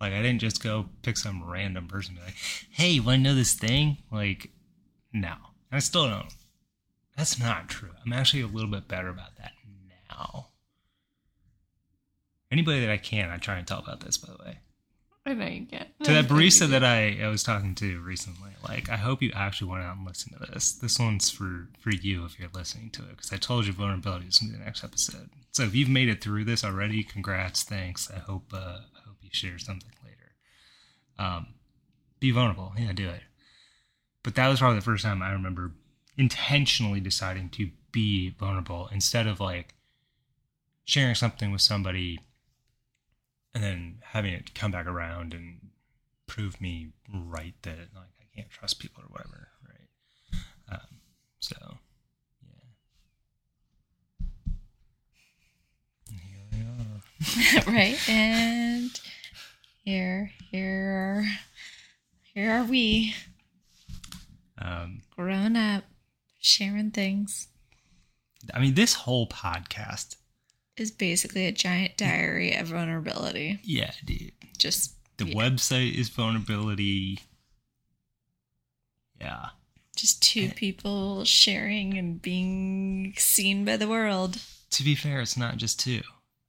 like I didn't just go pick some random person and like, "Hey, you want to know this thing?" Like, no, I still don't. That's not true. I'm actually a little bit better about that now. Anybody that I can, I try and tell about this. By the way, I know you can. To that barista that I, I was talking to recently, like I hope you actually went out and listened to this. This one's for for you if you're listening to it, because I told you vulnerability is gonna be the next episode. So if you've made it through this already, congrats, thanks. I hope uh, I hope you share something later. Um, be vulnerable, yeah, do it. But that was probably the first time I remember intentionally deciding to be vulnerable instead of like sharing something with somebody and then having it come back around and prove me right that like I can't trust people or whatever, right? Um, so yeah. And here we are. right? And here, here here are we, Um, grown up, sharing things. I mean, this whole podcast, Is basically a giant diary of vulnerability. yeah, dude. Just The Yeah. website is vulnerability. Yeah. just two people sharing and being seen by the world. To be fair, it's not just two.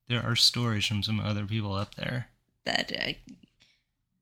There are stories from some other people up there. That uh,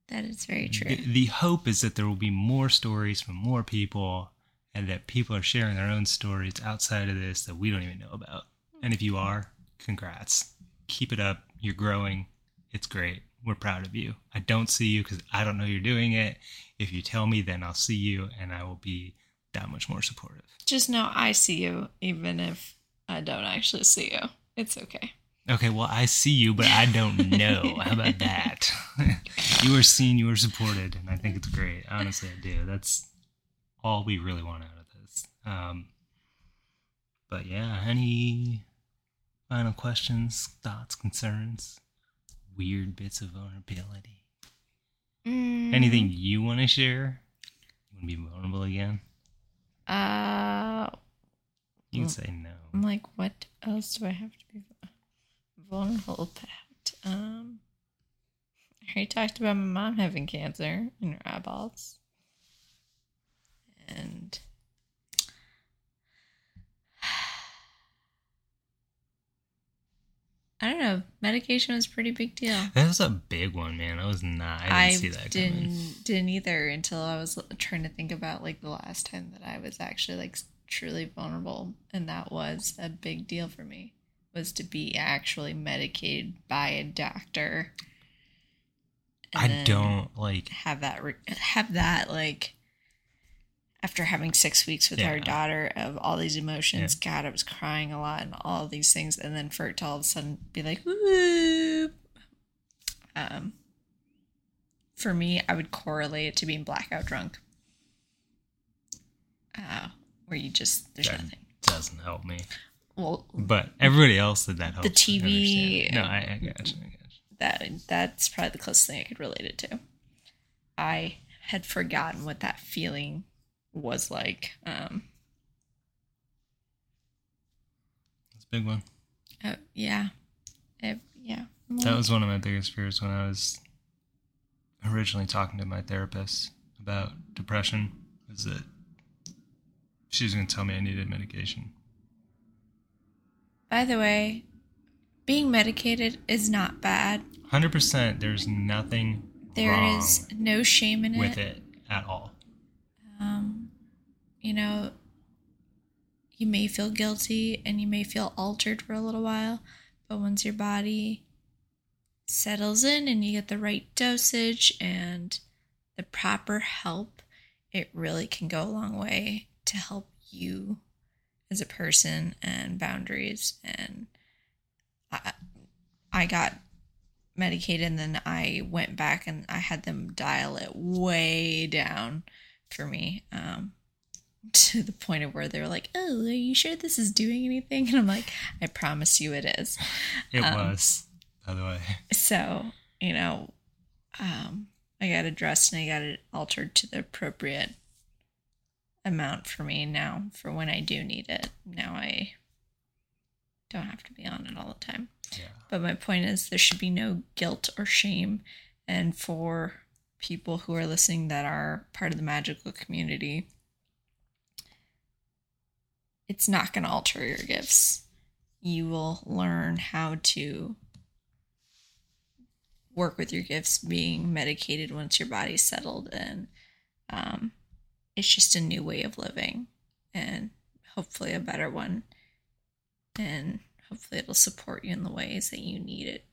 that is very true. The, the hope is that there will be more stories from more people and that people are sharing their own stories outside of this that we don't even know about. And if you are, congrats. Keep it up. You're growing. It's great. We're proud of you. I don't see you because I don't know you're doing it. If you tell me, then I'll see you and I will be that much more supportive. Just know I see you, even if I don't actually see you. It's okay. Okay, well, I see you, but I don't know. How about that? you are seen, you are supported, and I think it's great. Honestly, I do. That's all we really want out of this. Um, but yeah, any final questions, thoughts, concerns, weird bits of vulnerability? Mm, Anything you want to share? You want to be vulnerable again? Uh, You can say no. I'm like, what else do I have to be vulnerable about? Um, I already talked about my mom having cancer in her eyeballs, and I don't know. Medication was a pretty big deal. That was a big one, man. I was not. I didn't I see that didn't coming. didn't either until I was trying to think about like the last time that I was actually like truly vulnerable, and that was a big deal for me. Was to be actually medicated by a doctor. I don't like. have that re- have that like after having six weeks with our daughter of all these emotions god i was crying a lot and all these things and then for it to all of a sudden be like whoop um for me i would correlate it to being blackout drunk uh where you just there's That nothing doesn't help me. well But everybody else that that. The TV. No, I, I got you. I got you. that that's probably the closest thing I could relate it to. I had forgotten what that feeling was like. Um, a big one. uh, yeah, It- yeah. That was one of my biggest fears when I was originally talking to my therapist about depression. Was that she was going to tell me I needed medication. By the way, being medicated is not bad. Hundred percent. There's nothing There is no shame in with it. it at all. Um, you know, you may feel guilty and you may feel altered for a little while, but once your body settles in and you get the right dosage and the proper help, it really can go a long way to help you as a person and boundaries. And I, I got medicated and then I went back and I had them dial it way down for me um, to the point of where they're like, "Oh, are you sure this is doing anything?" And I'm like, "I promise you, it is." It Um, was, by the way. So you know, um, I got addressed and I got it altered to the appropriate amount for me now for when I do need it. Now I don't have to be on it all the time. Yeah. But my point is, there should be no guilt or shame. And for people who are listening that are part of the magical community, it's not going to alter your gifts. You will learn how to work with your gifts being medicated once your body's settled. And um, it's just a new way of living and hopefully a better one. And hopefully it'll support you in the ways that you need it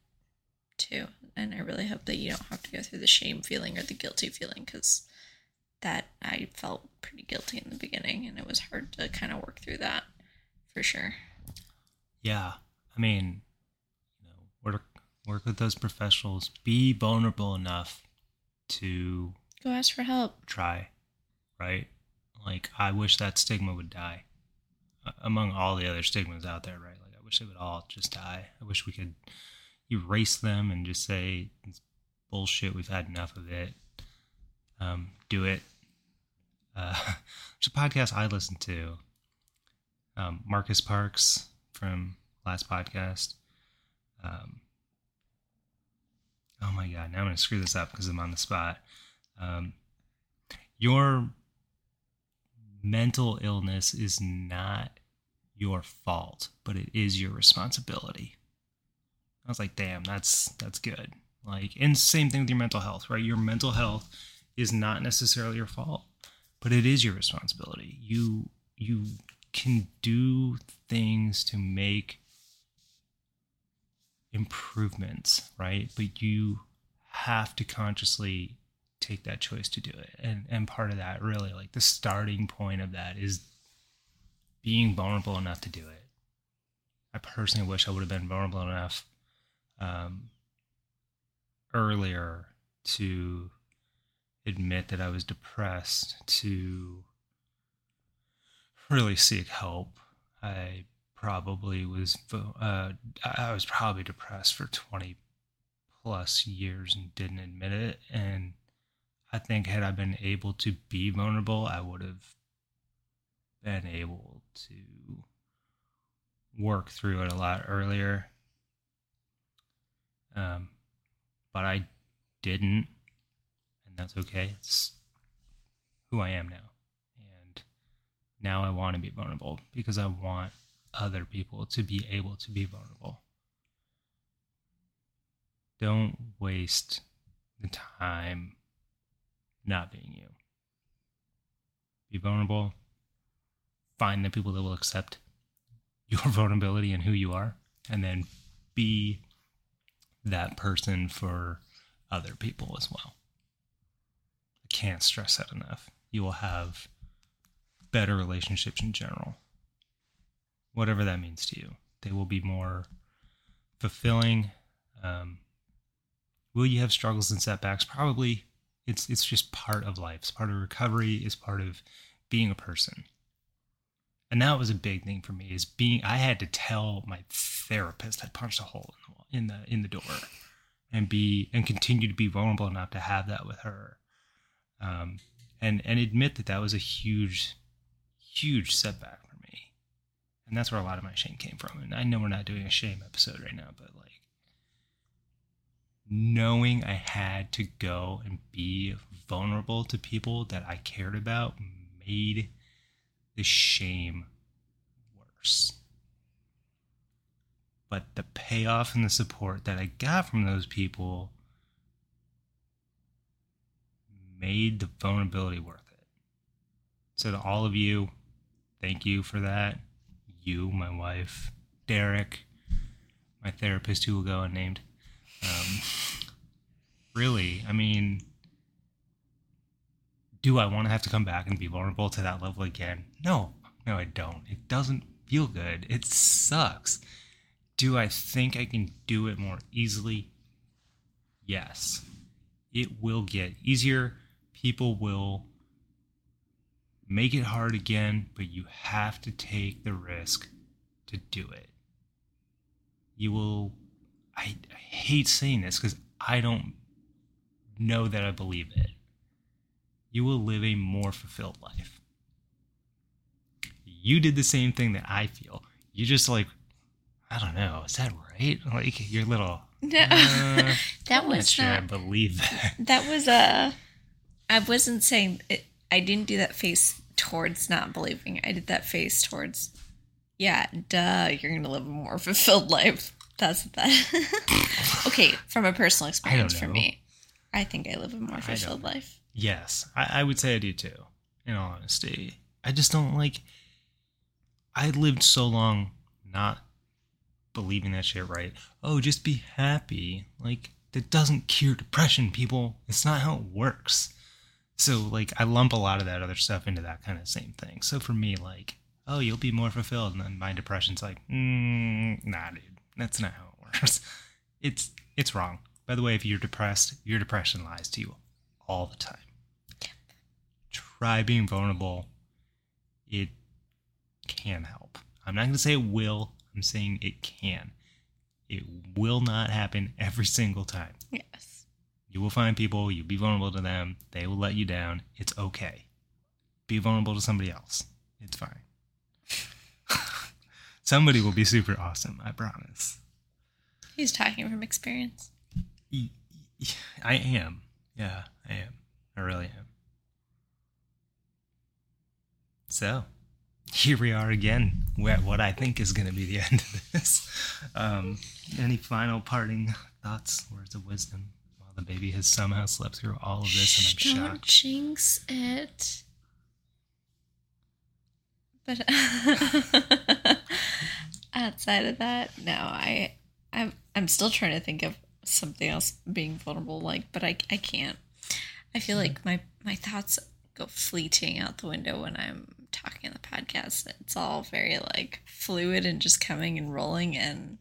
to. And I really hope that you don't have to go through the shame feeling or the guilty feeling because that I felt pretty guilty in the beginning and it was hard to kind of work through that for sure. Yeah. I mean, you know, work work with those professionals. Be vulnerable enough to Go ask for help. try, right? Like I wish that stigma would die. Uh, among all the other stigmas out there, right? Like I wish they would all just die. I wish we could erase them and just say it's bullshit. We've had enough of it. Um, do it. Uh, there's a podcast I listen to. Um, Marcus Parks from last podcast. Um, oh my god! Now I'm gonna screw this up because I'm on the spot. Um, your mental illness is not your fault, but it is your responsibility. I was like, damn, that's that's good. Like, and same thing with your mental health, right? Your mental health is not necessarily your fault, but it is your responsibility. You you can do things to make improvements, right? But you have to consciously take that choice to do it. And and part of that really like the starting point of that is being vulnerable enough to do it. I personally wish I would have been vulnerable enough um, earlier to admit that I was depressed, to really seek help. I probably was uh, I was probably depressed for 20 plus years and didn't admit it and I think had I been able to be vulnerable, I would have been able to work through it a lot earlier. Um, but I didn't, that's okay. It's who I am now. And now I want to be vulnerable because I want other people to be able to be vulnerable. Don't waste the time not being you. Be vulnerable. Find the people that will accept your vulnerability and who you are, and then be that person for other people as well. Can't stress that enough. You will have better relationships in general, whatever that means to you. They will be more fulfilling. Um, will you have struggles and setbacks? Probably it's it's just part of life. It's part of recovery. It's part of being a person. And that was a big thing for me is being I had to tell my therapist I punched a hole in the in the in the door and be and continue to be vulnerable enough to have that with her. Um, and and admit that that was a huge huge setback for me. And that's where a lot of my shame came from. And I know we're not doing a shame episode right now, but like knowing I had to go and be vulnerable to people that I cared about made the shame worse. But the payoff and the support that I got from those people made the vulnerability worth it. So, to all of you, thank you for that. You, my wife, Derek, my therapist who will go unnamed. Um, really, I mean, do I want to have to come back and be vulnerable to that level again? No, no, I don't. It doesn't feel good. It sucks. Do I think I can do it more easily? Yes. It will get easier. People will make it hard again, but you have to take the risk to do it. You will I, I hate saying this because I don't know that I believe it. You will live a more fulfilled life. You did the same thing that I feel. You just like, I don't know, is that right? Like your little. No, uh, that not was sure I believe that. That was a. I wasn't saying it, I didn't do that face towards not believing. I did that face towards, yeah, duh, you're gonna live a more fulfilled life. That's that. okay, from a personal experience for me, I think I live a more fulfilled life. Yes, I, I would say I do too. In all honesty, I just don't like. I lived so long not believing that shit right. Oh, just be happy. Like that doesn't cure depression, people. It's not how it works. So like I lump a lot of that other stuff into that kind of same thing. So for me, like, oh, you'll be more fulfilled, and then my depression's like, mm, nah, dude, that's not how it works. It's it's wrong. By the way, if you're depressed, your depression lies to you all the time. Try being vulnerable. It can help. I'm not going to say it will. I'm saying it can. It will not happen every single time. Yes. You will find people, you'll be vulnerable to them, they will let you down. It's okay. Be vulnerable to somebody else. It's fine. somebody will be super awesome, I promise. He's talking from experience. I am. Yeah, I am. I really am. So, here we are again at what I think is going to be the end of this. Um, any final parting thoughts, words of wisdom? The baby has somehow slept through all of this, and I'm Don't shocked. jinx it. But outside of that, no, I, I'm, I'm still trying to think of something else being vulnerable like, but I, I can't. I feel like my my thoughts go fleeting out the window when I'm talking on the podcast. It's all very like fluid and just coming and rolling, and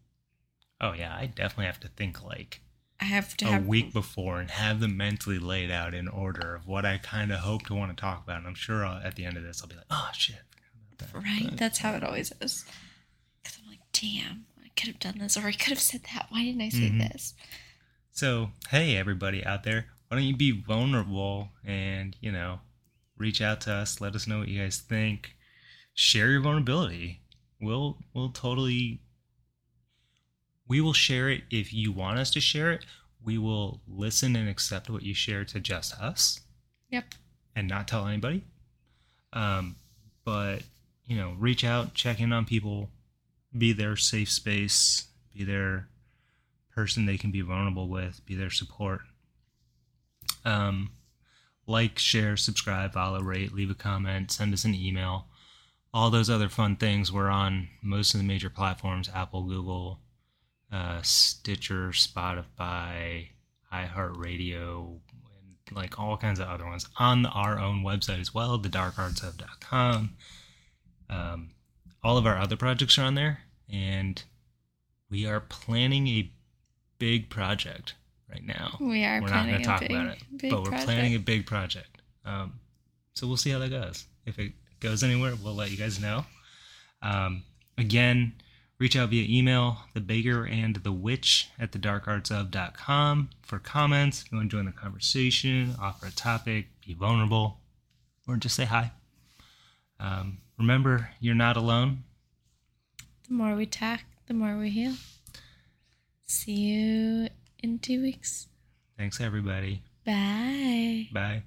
Oh yeah, I definitely have to think like I have to a have week before and have them mentally laid out in order of what I kind of hope to want to talk about. And I'm sure I'll, at the end of this, I'll be like, oh shit, I forgot about that. Right, But- that's how it always is. Because I'm like, damn, I could have done this, or I could have said that. Why didn't I say Mhm. this? So, hey, everybody out there, why don't you be vulnerable and, you know, reach out to us, let us know what you guys think, share your vulnerability. We'll we'll totally we will share it if you want us to share it. We will listen and accept what you share to just us Yep. and not tell anybody. Um, but you know, reach out, check in on people, be their safe space, be their person they can be vulnerable with, be their support. Um, like, share, subscribe, follow, rate, leave a comment, send us an email. All those other fun things. We're on most of the major platforms: Apple, Google, uh, Stitcher, Spotify, iHeartRadio, and like all kinds of other ones on our own website as well, thedarkartsof.com. Um, all of our other projects are on there, and we are planning a big project right now. We are We're not going to talk big, about it, but we're project. planning a big project. Um, so we'll see how that goes. If it goes anywhere, we'll let you guys know. Um, again, reach out via email, the baker and the witch at the darkartsof.com for comments. If you want to join the conversation, offer a topic, be vulnerable, or just say hi. Um, remember, you're not alone. The more we talk, the more we heal. See you in two weeks. Thanks, everybody. Bye. Bye.